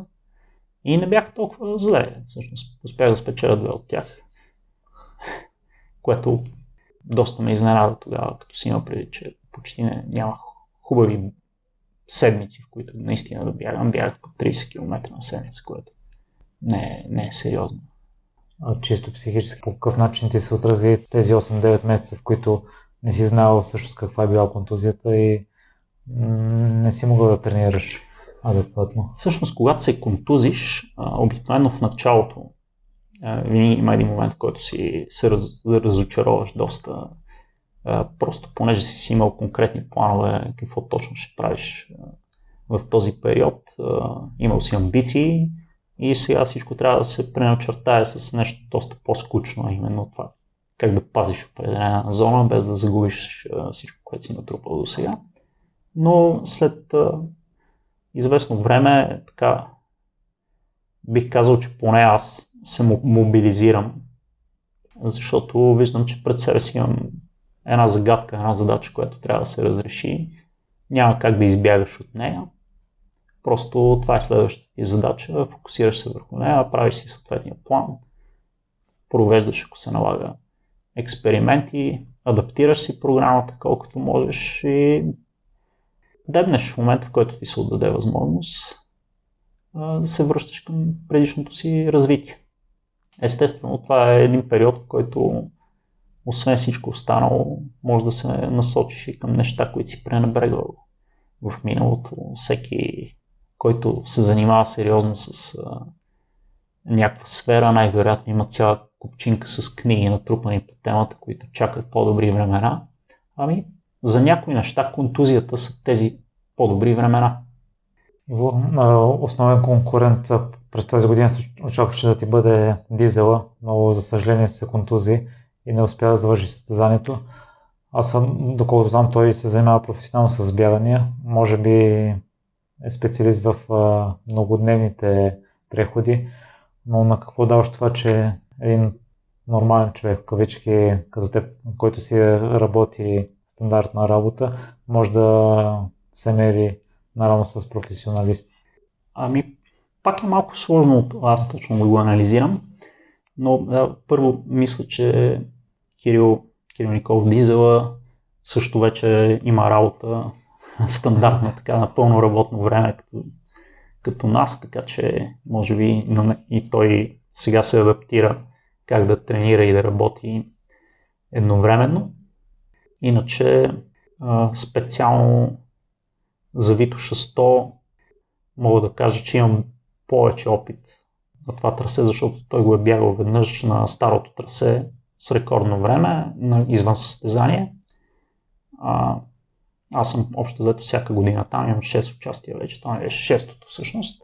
И не бях толкова зле. Всъщност успях да спечеля две от тях. Което доста ме изненада тогава, като си има преди, че почти не, нямах хубави седмици, в които наистина да бягам. Бягах по 30 км на седмица, което не, не е сериозно. Чисто психически, по какъв начин ти се отрази тези 8-9 месеца, в които не си знал всъщност каква е била контузията и не си могъл да тренираш адекватно. Всъщност, когато се контузиш, обикновено в началото, винаги има един момент, в който си се раз, разочароваш доста. Просто понеже си си имал конкретни планове какво точно ще правиш в този период, имал си амбиции и сега всичко трябва да се преначертае с нещо доста по-скучно, именно това как да пазиш определена зона, без да загубиш всичко, което си натрупал до сега. Но след известно време, така, бих казал, че поне аз се мобилизирам, защото виждам, че пред себе си имам една загадка, една задача, която трябва да се разреши. Няма как да избягаш от нея. Просто това е следващата ти задача. Фокусираш се върху нея, правиш си съответния план, провеждаш, ако се налага, експерименти, адаптираш си програмата колкото можеш и дебнеш в момента, в който ти се отдаде възможност да се връщаш към предишното си развитие. Естествено, това е един период, в който освен всичко останало, може да се насочиш и към неща, които си пренебрегвал в миналото. Всеки, който се занимава сериозно с а, някаква сфера, най-вероятно има цяла купчинка с книги натрупани по темата, които чакат по-добри времена. Ами, за някои неща контузията са тези по-добри времена. Основен конкурент през тази година се очакваше да ти бъде дизела, но за съжаление се контузи и не успя да завърши състезанието. Аз съм, доколкото знам, той се занимава професионално с бягания. Може би е специалист в многодневните преходи, но на какво даваш това, че един нормален човек, кавички, като теб, който си работи стандартна работа, може да се мери наравно с професионалисти? Ами, пак е малко сложно от аз точно да го анализирам, но да, първо мисля, че Кирил, Кирил Никол Дизела също вече има работа стандартна, така на пълно работно време, като, като нас, така че може би и той сега се адаптира как да тренира и да работи едновременно. Иначе специално за Витоша 100 мога да кажа, че имам повече опит на това трасе, защото той го е бягал веднъж на старото трасе с рекордно време, извън състезание. А, аз съм общо взето всяка година там, имам 6 участия вече, това е 6-то всъщност.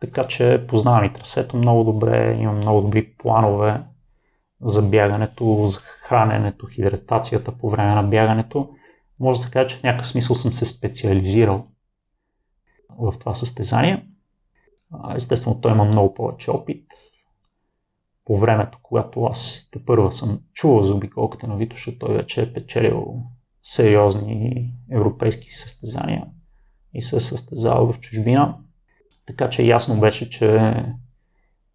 Така че познавам и трасето много добре, имам много добри планове за бягането, за храненето, хидратацията по време на бягането. Може да се каже, че в някакъв смисъл съм се специализирал в това състезание. Естествено, той има много повече опит. По времето, когато аз те първа съм чувал за обиколката на Витоша, той вече е печелил сериозни европейски състезания и се е състезал в чужбина. Така че ясно беше, че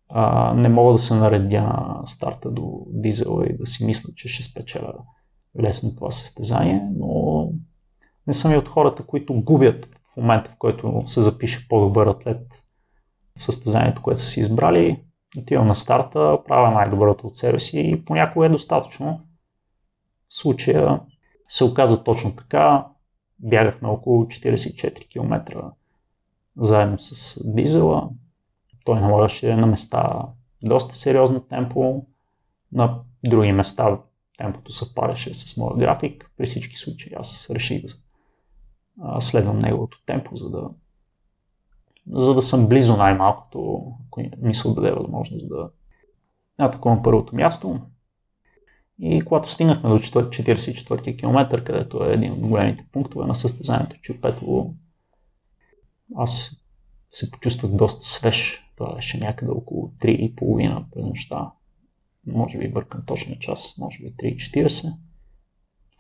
а, не мога да се наредя на старта до дизела и да си мисля, че ще спечеля лесно това състезание, но не съм и от хората, които губят в момента, в който се запише по-добър атлет в състезанието, което са си избрали. Отивам на старта, правя най-доброто от себе си и понякога е достатъчно. В случая се оказа точно така. Бягахме около 44 км заедно с дизела. Той налагаше на места доста сериозно темпо. На други места темпото съвпадаше с моя график. При всички случаи аз реших да следвам неговото темпо, за да, за да съм близо най-малкото, ако мисля да даде възможност да на такова първото място. И когато стигнахме до 44 км, където е един от големите пунктове на състезанието Чупетово, аз се почувствах доста свеж. Това беше някъде около 3,5 през нощта. Може би бъркам точния час, може би 3,40.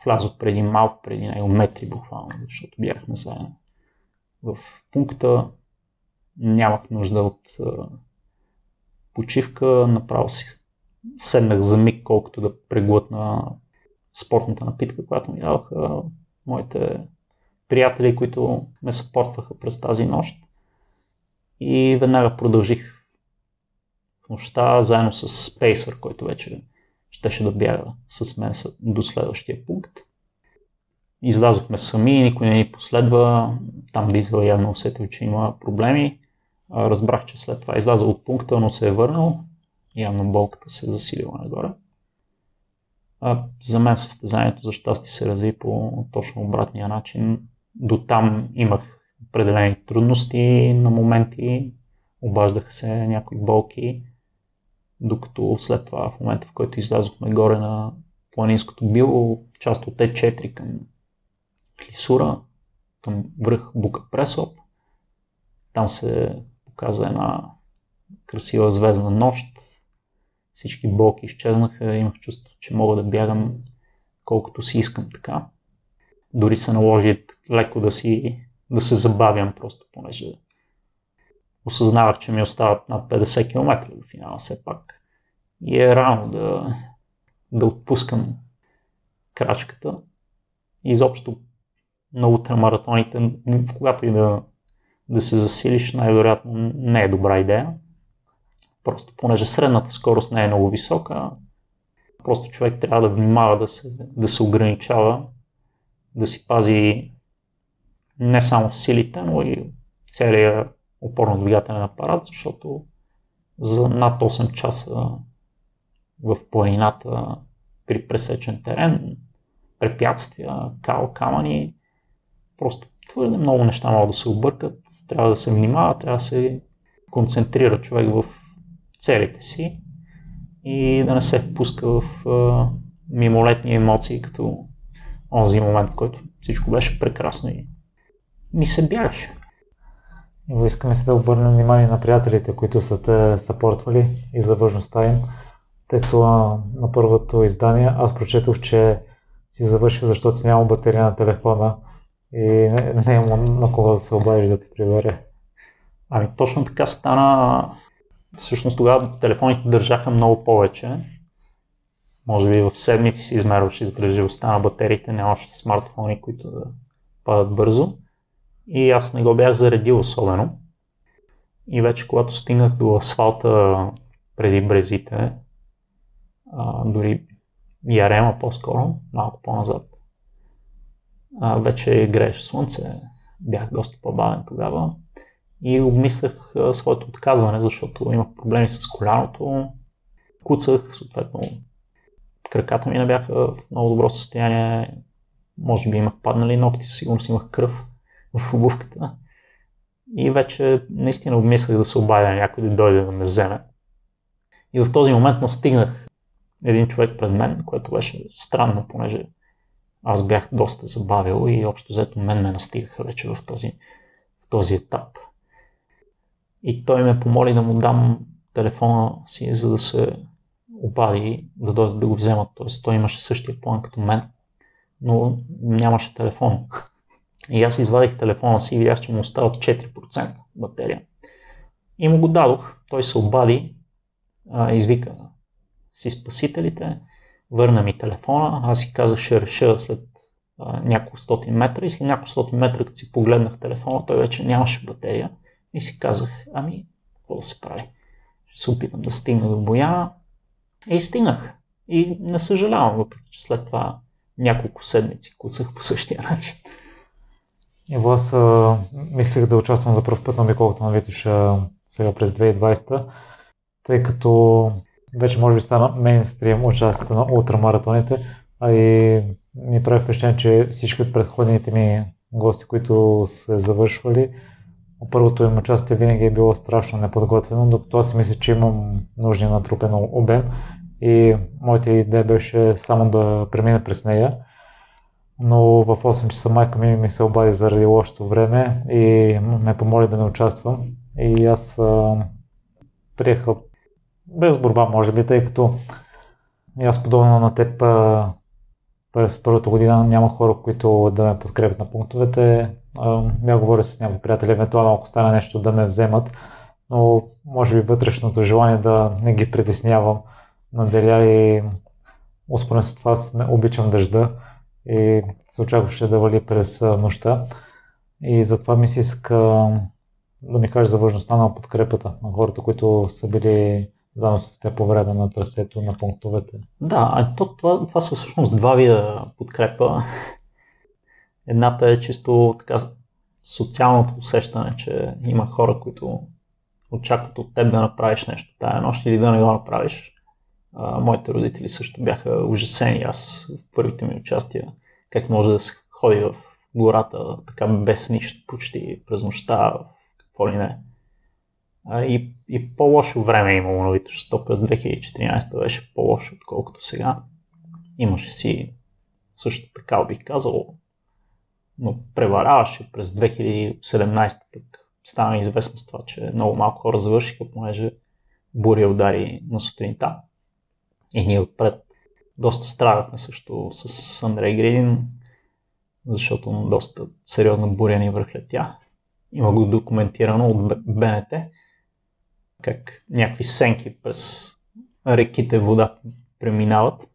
Влязох преди малко, преди него метри буквално, защото бяхме заедно. В пункта нямах нужда от почивка, направо си седнах за миг, колкото да преглътна спортната напитка, която ми даваха моите приятели, които ме съпортваха през тази нощ. И веднага продължих в нощта, заедно с Пейсър, който вече щеше да бяга с мен до следващия пункт. Излязохме сами, никой не ни последва. Там Дизел явно усетил, че има проблеми. Разбрах, че след това излязъл от пункта, но се е върнал. Явно болката се е засилила нагоре. А, за мен състезанието за щастие се разви по точно обратния начин. До там имах определени трудности на моменти, обаждаха се някои болки, докато след това, в момента в който излязохме горе на планинското било, част от Т4 към Клисура, към връх Бука Пресоп, там се показа една красива звездна нощ, всички болки изчезнаха, имах чувство, че мога да бягам колкото си искам така. Дори се наложи леко да си да се забавям просто, понеже осъзнавах, че ми остават над 50 км до финала все пак. И е рано да, да отпускам крачката. Изобщо на ултрамаратоните, когато и да, да се засилиш, най-вероятно не е добра идея. Просто понеже средната скорост не е много висока, просто човек трябва да внимава да се, да се ограничава, да си пази не само силите, но и целият опорно-двигателен апарат, защото за над 8 часа в планината при пресечен терен, препятствия, као, камъни, просто твърде много неща могат да се объркат, трябва да се внимава, трябва да се концентрира човек в целите си и да не се впуска в а, мимолетни емоции, като онзи момент, в който всичко беше прекрасно и ми се бягаше. И искаме се да обърнем внимание на приятелите, които са те съпортвали и за важността им, тъй като на първото издание аз прочетох, че си завършил, защото си нямал батерия на телефона и не, не е на кого да се обадиш да те прибере. Ами точно така стана. Всъщност тогава телефоните държаха много повече. Може би в седмици си измерваше издръжливостта на батериите, нямаше смартфони, които да падат бързо и аз не го бях заредил особено. И вече когато стигнах до асфалта преди брезите, а, дори Ярема по-скоро, малко по-назад, а, вече грееше слънце, бях доста по-бавен тогава и обмислях своето отказване, защото имах проблеми с коляното, куцах, съответно краката ми не бяха в много добро състояние, може би имах паднали ногти, сигурно си имах кръв в обувката. И вече наистина обмислях да се обадя някой да дойде да ме вземе. И в този момент настигнах един човек пред мен, което беше странно, понеже аз бях доста забавил и общо взето мен ме настигаха вече в този, в този етап. И той ме помоли да му дам телефона си, за да се обади, да дойде да го вземат. Тоест той имаше същия план като мен, но нямаше телефон. И аз извадих телефона си и видях, че му остава 4% батерия. И му го дадох. Той се обади, а, извика си спасителите, върна ми телефона. Аз си казах, ще реша след няколко стоти метра. И след няколко стоти метра, като си погледнах телефона, той вече нямаше батерия. И си казах, ами, какво да се прави? Ще се опитам да стигна до Бояна. И стигнах. И не съжалявам, въпреки че след това няколко седмици кусах по същия начин. Ево аз а, мислех да участвам за първ път на Обиколката на Витоша сега през 2020. тъй като вече може би стана мейнстрим участието на ултрамаратоните, а и ми прави впечатление, че всички от предходните ми гости, които са завършвали, първото им участие винаги е било страшно неподготвено, докато аз си мисля, че имам нужния натрупен обем и моята идея беше само да премина през нея. Но в 8 часа майка ми ми се обади заради лошото време и ме помоли да не участвам. И аз а, приеха без борба, може би, тъй като и аз подобно на теб а, през първата година няма хора, които да ме подкрепят на пунктовете. Я говоря с някои приятели, евентуално ако стане нещо да ме вземат, но може би вътрешното желание да не ги притеснявам наделя и успорен с това обичам дъжда и се очакваше да вали през нощта. И затова ми се иска да ми кажеш за важността на подкрепата на хората, които са били заедно с теб по време на трасето на пунктовете. Да, а то, това, това са всъщност два вида подкрепа. Едната е чисто така социалното усещане, че има хора, които очакват от теб да направиш нещо тая нощ или да не го направиш. А, моите родители също бяха ужасени. Аз в първите ми участия, как може да се ходи в гората така без нищо почти през нощта, какво ли не. А, и, и по-лошо време е имало на Витош през 2014 беше по-лошо, отколкото сега. Имаше си също така, бих казал, но преваляваше през 2017 пък. Стана известно с това, че много малко хора завършиха, понеже буря удари на сутринта. И ние отпред доста страдахме също с Андрей Гридин, защото доста сериозна буря ни върхлетя. Има го документирано от БНТ, как някакви сенки през реките вода преминават.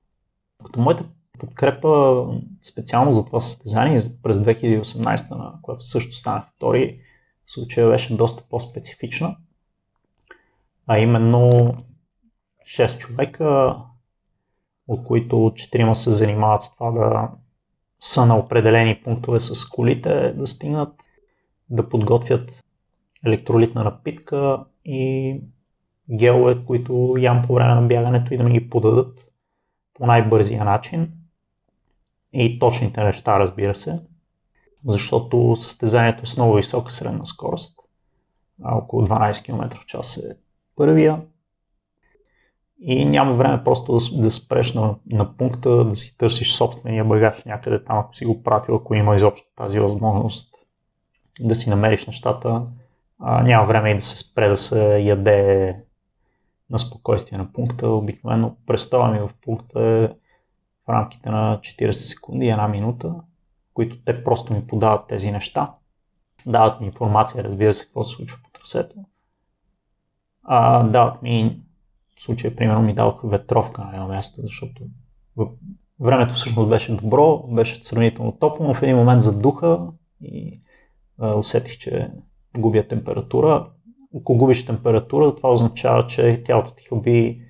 Като моята подкрепа специално за това състезание през 2018, на която също станах втори, случая беше доста по-специфична. А именно 6 човека, от които 4 се занимават с това да са на определени пунктове с колите, да стигнат, да подготвят електролитна напитка и гелове, които ям по време на бягането и да ми ги подадат по най-бързия начин. И точните неща, разбира се, защото състезанието е с много висока средна скорост. Около 12 км в час е първия. И няма време просто да, да спреш на, на пункта, да си търсиш собствения багаж някъде там, ако си го пратил, ако има изобщо тази възможност да си намериш нещата. А, няма време и да се спре да се яде на спокойствие на пункта. Обикновено престоя ми в пункта е в рамките на 40 секунди, една минута, които те просто ми подават тези неща. Дават ми информация, разбира се, какво се случва по трасето. А, дават ми, в случая, примерно, ми даваха ветровка на едно място, защото времето всъщност беше добро, беше сравнително топло, но в един момент задуха и а, усетих, че губя температура. Ако губиш температура, това означава, че тялото ти хаби,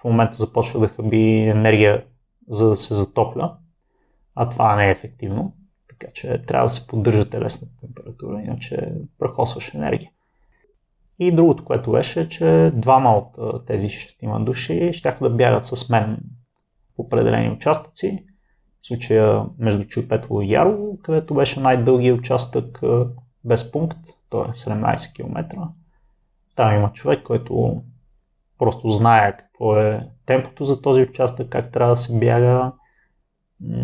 в момента започва да хаби енергия, за да се затопля, а това не е ефективно. Така че трябва да се поддържа телесната температура, иначе прахосваш енергия. И другото, което беше, че двама от тези шестима души ще да бягат с мен в определени участъци. В случая между Чуйпетово и Ярово, където беше най-дългият участък без пункт, то е 17 км. Там има човек, който просто знае какво е темпото за този участък, как трябва да се бяга,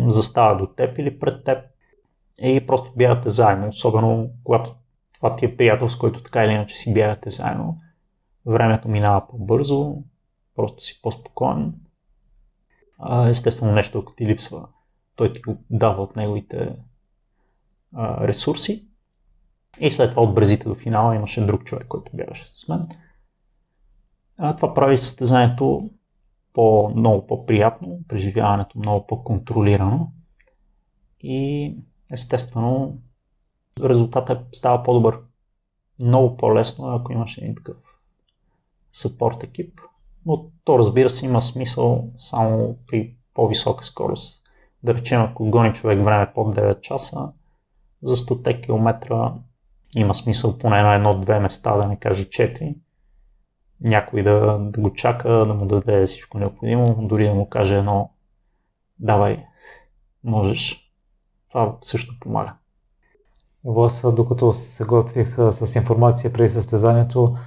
застава до теб или пред теб и просто бягате заедно, особено когато това ти е приятел, с който така или иначе си бягате заедно. Времето минава по-бързо, просто си по-спокоен. Естествено нещо, ако ти липсва, той ти го дава от неговите ресурси. И след това от бързите до финала имаше друг човек, който бягаше с мен. А, това прави състезанието по, много по-приятно, преживяването много по-контролирано и естествено резултатът става по-добър. Много по-лесно, ако имаш един такъв съпорт екип. Но то разбира се има смисъл само при по-висока скорост. Да речем, ако гони човек време под 9 часа, за 100 км има смисъл поне на едно-две места, да не кажа 4, някой да, да го чака, да му даде всичко необходимо, дори да му каже едно давай, можеш. Това също помага. Аз, докато се готвих с информация преди състезанието,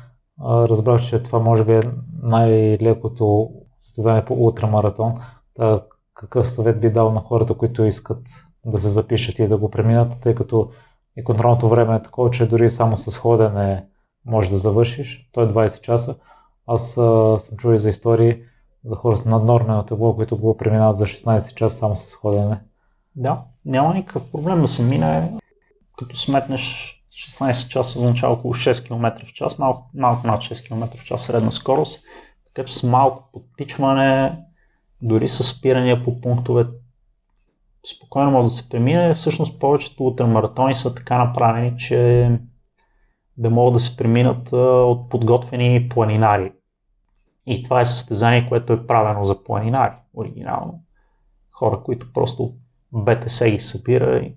разбрах, че това може би е най-лекото състезание по ултрамаратон. Та, какъв съвет би дал на хората, които искат да се запишат и да го преминат, тъй като и контролното време е такова, че дори само с ходене може да завършиш. То е 20 часа. Аз а, съм чул за истории за хора с наднормено тегло, които го преминават за 16 часа само с ходене. Да, няма никакъв проблем да се мине, като сметнеш 16 часа означава около 6 км в час, малко, малко над 6 км в час средна скорост, така че с малко подтичване, дори с спирания по пунктове, спокойно може да се премине. Всъщност повечето ултрамаратони са така направени, че да могат да се преминат от подготвени планинари. И това е състезание, което е правено за планинари, оригинално. Хора, които просто БТС ги събира и,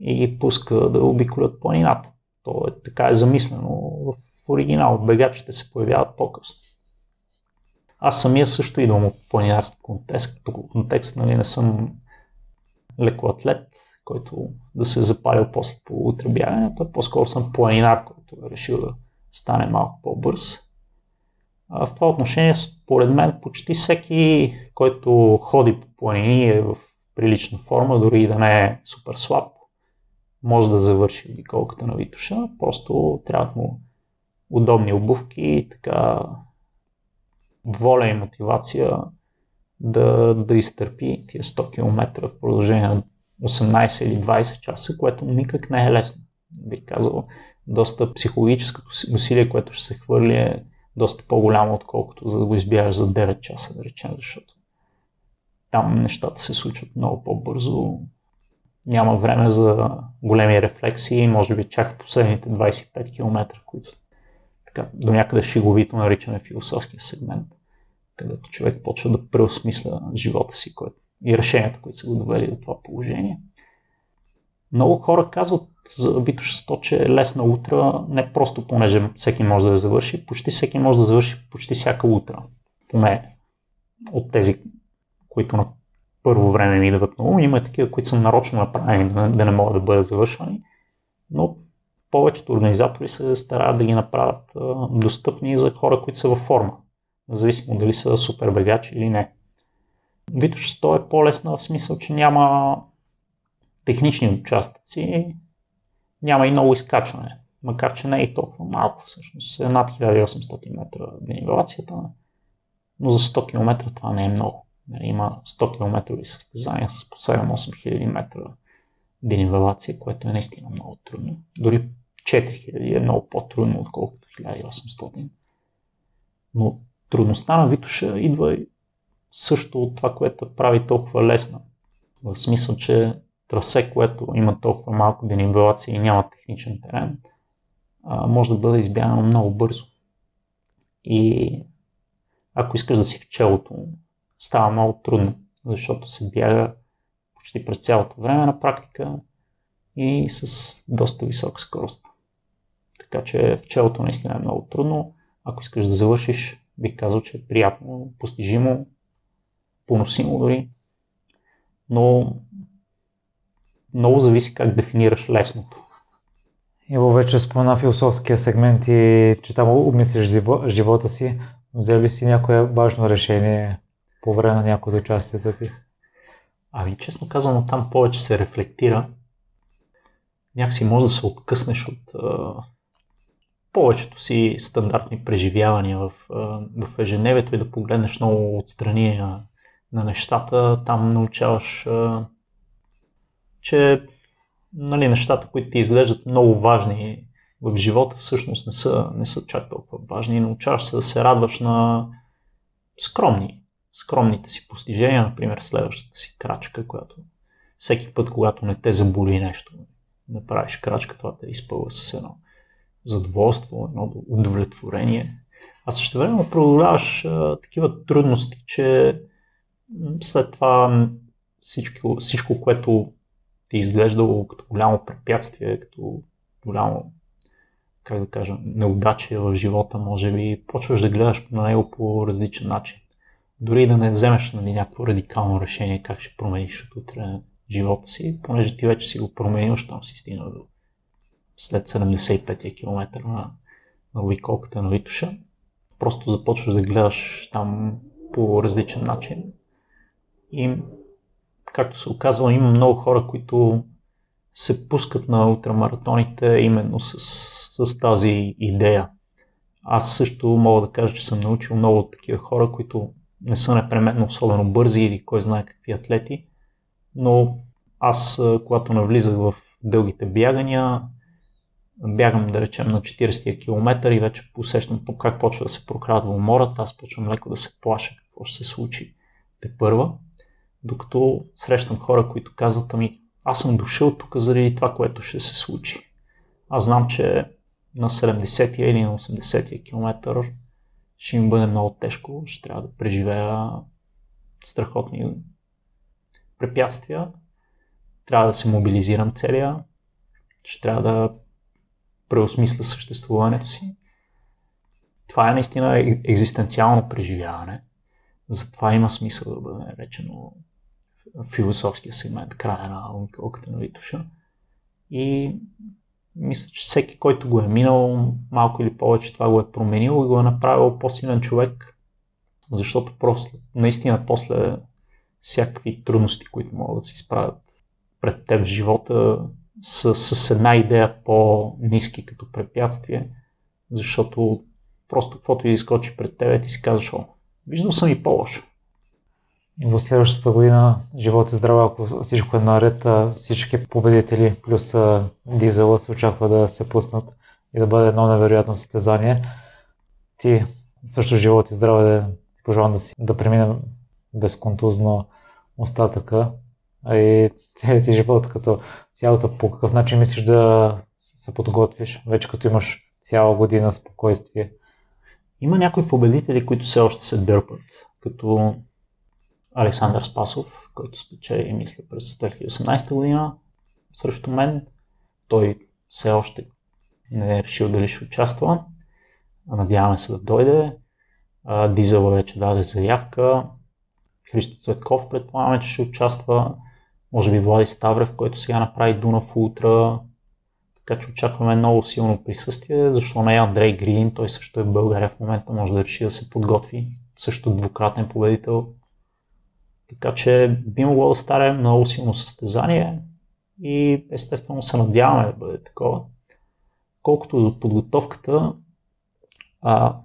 и пуска да обиколят планината. То е така е замислено в оригинал. Бегачите се появяват по-късно. Аз самия също идвам от планинарски контекст, контекст нали, не съм лекоатлет, който да се е запалил после по утре бягането, по-скоро съм планинар, който е решил да стане малко по-бърз. В това отношение, според мен, почти всеки, който ходи по планини е в прилична форма, дори и да не е супер слаб, може да завърши обиколката на Витуша. Просто трябва му удобни обувки, така воля и мотивация да, да изтърпи тия 100 км в продължение на 18 или 20 часа, което никак не е лесно. Бих казал, доста психологическото усилие, което ще се хвърли е доста по-голямо, отколкото за да го избягаш за 9 часа, да речем, защото там нещата се случват много по-бързо. Няма време за големи рефлексии, може би чак в последните 25 км, които така, до някъде шиговито наричаме философския сегмент, където човек почва да преосмисля живота си който, и решенията, които са го довели до това положение. Много хора казват за Витоша 100, че е лесна утра, не просто понеже всеки може да я завърши, почти всеки може да завърши почти всяка утра. Поне от тези, които на първо време ми идват на ум. Има такива, които са нарочно направени да, да не могат да бъдат завършвани, но повечето организатори се стараят да ги направят а, достъпни за хора, които са във форма, независимо дали са супер бегачи или не. Витош 100 е по-лесна в смисъл, че няма технични участъци, няма и много изкачване, макар че не е и толкова малко, всъщност е над 1800 метра денивелацията, но за 100 км това не е много. Нали, има 100 км състезания с по 7-8 хиляди метра денивелация, което е наистина много трудно. Дори 4000 е много по-трудно, отколкото 1800. Но трудността на Витоша идва също от това, което прави толкова лесна. В смисъл, че трасе, което има толкова малко денивелация и няма техничен терен, може да бъде избягано много бързо. И ако искаш да си в челото, става много трудно, защото се бяга почти през цялото време на практика и с доста висока скорост. Така че в челото наистина е много трудно. Ако искаш да завършиш, бих казал, че е приятно, постижимо, поносимо дори. Но много зависи как дефинираш лесното. Иво вече спомена философския сегмент и че там обмислиш живота си. Взел ли си някое важно решение по време на някои от участията ти? Ами, честно казано, там повече се рефлектира. Някакси може да се откъснеш от а, повечето си стандартни преживявания в, а, в ежедневието и да погледнеш много отстрани а, на нещата. Там научаваш, а, че нали, нещата, които ти изглеждат много важни в живота, всъщност не са, не са чак толкова важни. Научаваш се да се радваш на скромни скромните си постижения, например следващата си крачка, която всеки път, когато не те заболи нещо, да правиш крачка, това те изпълва с едно задоволство, едно удовлетворение. А също време преодоляваш такива трудности, че след това всичко, всичко, което ти изглеждало като голямо препятствие, като голямо как да кажа, неудачи в живота, може би, почваш да гледаш на него по различен начин. Дори да не вземеш нали, някакво радикално решение как ще промениш от утре живота си, понеже ти вече си го променил, щом си стигнал до след 75 км на, на обиколката на Витуша. Просто започваш да гледаш там по различен начин. И, както се оказва, има много хора, които се пускат на ултрамаратоните именно с, с тази идея. Аз също мога да кажа, че съм научил много от такива хора, които не са непременно особено бързи или кой знае какви атлети, но аз, когато навлизах в дългите бягания, бягам, да речем, на 40 км и вече посещам по как почва да се прокрадва умората, аз почвам леко да се плаша какво ще се случи те първа, докато срещам хора, които казват, ами аз съм дошъл тук заради това, което ще се случи. Аз знам, че на 70 или на 80 км ще ми бъде много тежко, ще трябва да преживея страхотни препятствия, трябва да се мобилизирам целия, ще трябва да преосмисля съществуването си. Това е наистина екзистенциално преживяване. Затова има смисъл да бъде наречено философския сегмент, края на уникалката на Витуша. И мисля, че всеки, който го е минал, малко или повече това го е променил и го е направил по-силен човек, защото просто, наистина после всякакви трудности, които могат да се изправят пред теб в живота, с, с една идея по-низки като препятствие, защото просто каквото и изкочи пред тебе, ти си казваш, о, виждал съм и по-лошо. И в следващата година, живот и здраве, ако всичко е наред, всички победители плюс дизела се очаква да се пуснат и да бъде едно невероятно състезание. Ти също живот и здраве да пожелавам да, си, да преминем безконтузно остатъка, а и целият ти живот като цялото по какъв начин мислиш да се подготвиш, вече като имаш цяла година спокойствие? Има някои победители, които все още се дърпат, като Александър Спасов, който спечели, мисля, през 2018 година срещу мен. Той все още не е решил дали ще участва. Надяваме се да дойде. Дизела вече даде заявка. Христо Цветков предполагаме, че ще участва. Може би Влади Ставрев, който сега направи Дунав Ултра. Така че очакваме много силно присъствие. Защо не Андрей Грин? Той също е в България в момента. Може да реши да се подготви. Също двукратен победител така че би могло да стане много силно състезание и естествено се надяваме да бъде такова. Колкото до подготовката, а,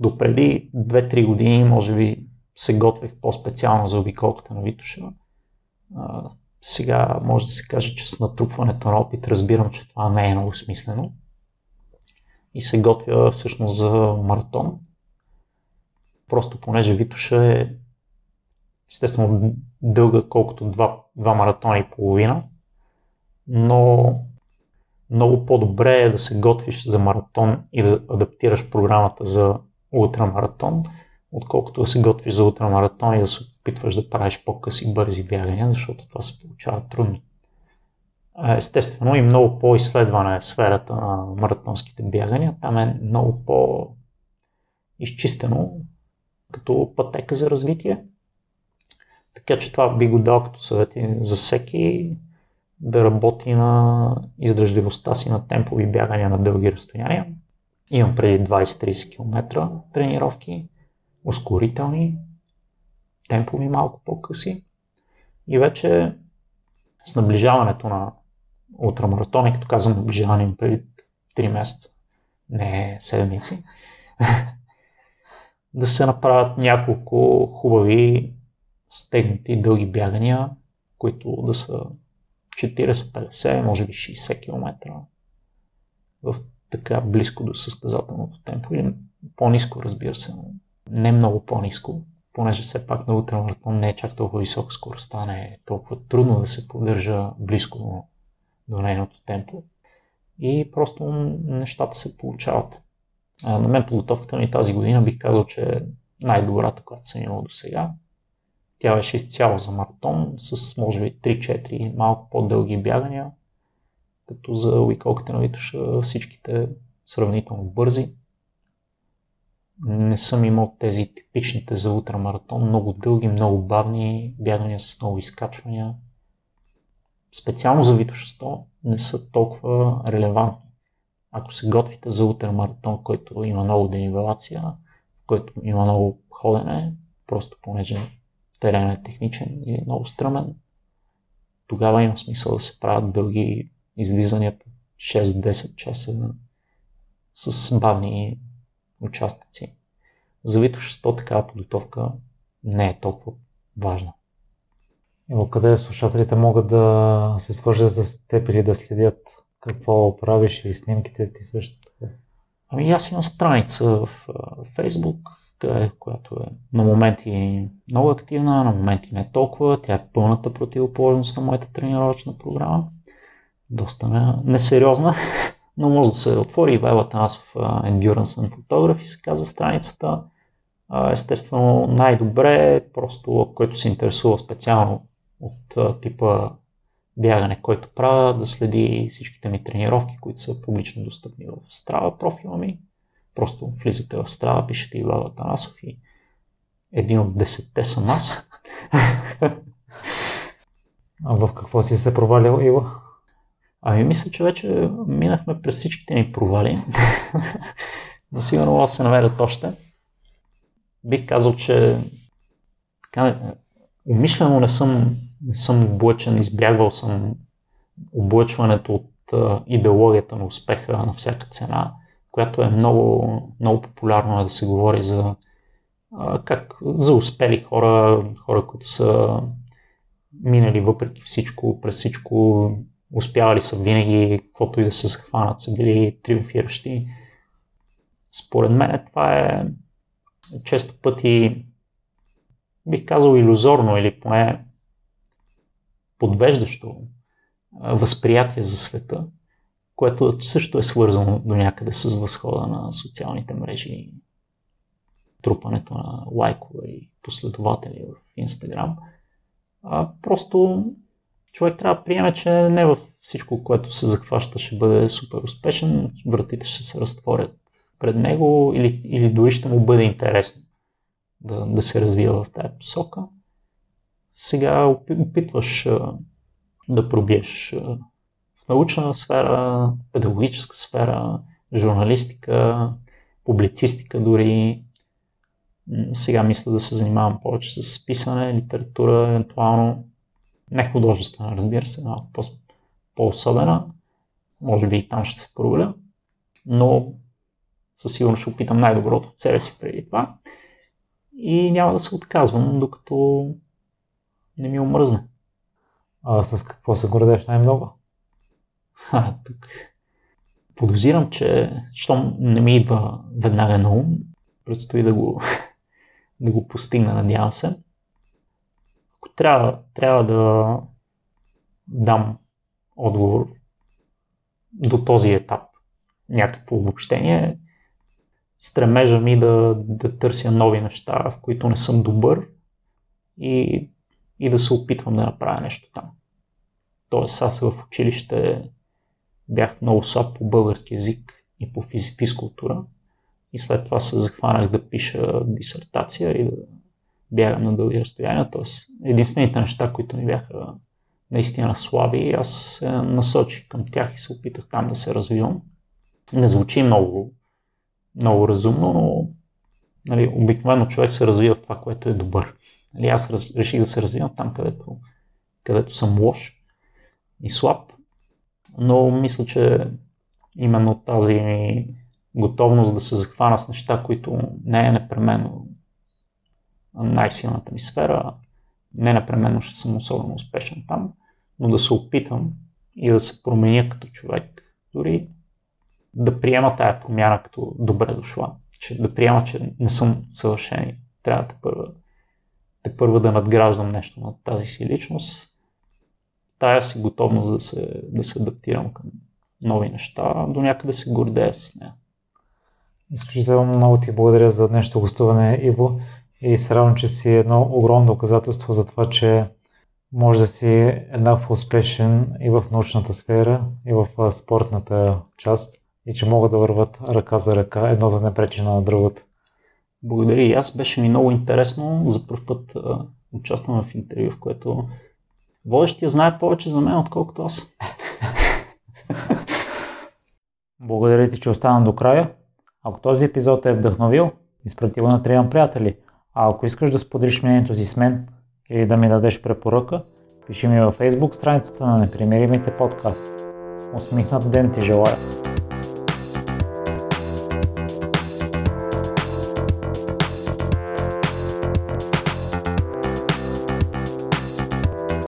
до преди 2-3 години, може би, се готвих по-специално за обиколката на Витуша. А, сега може да се каже, че с натрупването на опит разбирам, че това не е много смислено. И се готвя всъщност за маратон. Просто понеже Витуша е естествено дълга колкото два, два маратона и половина, но много по-добре е да се готвиш за маратон и да адаптираш програмата за ултрамаратон, отколкото да се готвиш за ултрамаратон и да се опитваш да правиш по-къси бързи бягания, защото това се получава трудно. Естествено и много по-изследвана е сферата на маратонските бягания. Там е много по-изчистено като пътека за развитие. Така че това би го дал като съвети за всеки да работи на издръжливостта си на темпови бягания на дълги разстояния. Имам преди 20-30 км тренировки, ускорителни, темпови малко по-къси. И вече с наближаването на ултрамаратони, като казвам наближаване преди 3 месеца, не седмици, да се направят няколко хубави стегнати дълги бягания, които да са 40-50, може би 60 км в така близко до състезателното темпо или по-низко, разбира се, но не много по-низко, понеже все пак на ултрамаратон не е чак толкова висока скоростта, не е толкова трудно да се поддържа близко до, нейното темпо. И просто нещата се получават. А, на мен подготовката ми тази година бих казал, че е най-добрата, която съм имал до сега. Тя беше изцяло за маратон с може би 3-4 малко по-дълги бягания като за уиколките на Витоша всичките сравнително бързи. Не съм имал тези типичните за ултрамаратон, много дълги, много бавни бягания с много изкачвания. Специално за Витоша 100 не са толкова релевантни. Ако се готвите за ултрамаратон, който има много денивелация, който има много ходене, просто понеже терен е техничен и много стръмен, тогава има смисъл да се правят дълги излизания по 6-10 часа с бавни участъци. За Вито такава подготовка не е толкова важна. И къде слушателите могат да се свържат с теб или да следят какво правиш и снимките ти също? Ами аз имам страница в Facebook, която е на моменти много активна, на моменти не толкова. Тя е пълната противоположност на моята тренировъчна програма. Доста несериозна, но може да се отвори и Вайла Танасов Endurance and Photography се казва страницата. Естествено, най-добре е просто, който се интересува специално от типа бягане, който правя, да следи всичките ми тренировки, които са публично достъпни в Strava профила ми. Просто влизате в Strava, пишете Ивала Танасов и един от десетте съм аз. А в какво си се провалил, Ива? Ами мисля, че вече минахме през всичките ни провали. Но сигурно да се намерят още. Бих казал, че така, умишлено не съм, не съм облъчен, избягвал съм облъчването от а, идеологията на успеха на всяка цена, която е много, много популярно е да се говори за как за успели хора, хора, които са минали въпреки всичко, през всичко, успявали са винаги, каквото и да се захванат, са били триумфиращи. Според мен това е често пъти, бих казал, иллюзорно или поне подвеждащо възприятие за света, което също е свързано до някъде с възхода на социалните мрежи, трупането на лайкове и последователи в Инстаграм. А просто човек трябва да приеме, че не във всичко, което се захваща, ще бъде супер успешен, вратите ще се разтворят пред него или, или дори ще му бъде интересно да, да се развива в тази посока. Сега опитваш да пробиеш научна сфера, педагогическа сфера, журналистика, публицистика дори. Сега мисля да се занимавам повече с писане, литература, евентуално не художествена, разбира се, малко по- по-особена. Може би и там ще се проваля. Но със сигурност ще опитам най-доброто от себе си преди това. И няма да се отказвам, докато не ми омръзне. А с какво се гордеш най-много? Ха, тук подозирам, че щом не ми идва веднага на ум, предстои да го, да го постигна, надявам се ако трябва, трябва да дам отговор до този етап, някакво обобщение, стремежа ми да, да търся нови неща, в които не съм добър и, и да се опитвам да направя нещо там. Тоест аз в училище бях много слаб по български язик и по физкултура и след това се захванах да пиша дисертация и да бягам на дълги разстояния. Тоест, единствените неща, които ми бяха наистина слаби, аз се насочих към тях и се опитах там да се развивам. Не звучи много, много разумно, но нали, обикновено човек се развива в това, което е добър. Нали, аз реших да се развивам там, където, където съм лош и слаб, но мисля, че именно тази готовност да се захвана с неща, които не е непременно най-силната ми сфера. Не непременно ще съм особено успешен там, но да се опитам и да се променя като човек, дори да приема тая промяна като добре дошла. Че, да приема, че не съм съвършен и трябва да първа, да първа да надграждам нещо на тази си личност. Тая си готовност да се, да се адаптирам към нови неща, до някъде се гордея с нея. Изключително много ти благодаря за днешното гостуване, Иво. И се радвам, че си едно огромно доказателство за това, че може да си еднакво успешен и в научната сфера, и в спортната част, и че могат да върват ръка за ръка, едно да не пречи на другото. Благодаря и аз. Беше ми много интересно. За първ път участвам в интервю, в което водещия знае повече за мен, отколкото аз. Благодаря ти, че остана до края. Ако този епизод е вдъхновил, изпрати го на трима приятели. А ако искаш да споделиш мнението си с мен или да ми дадеш препоръка, пиши ми във Facebook страницата на Непримиримите подкаст. Усмихнат ден ти желая!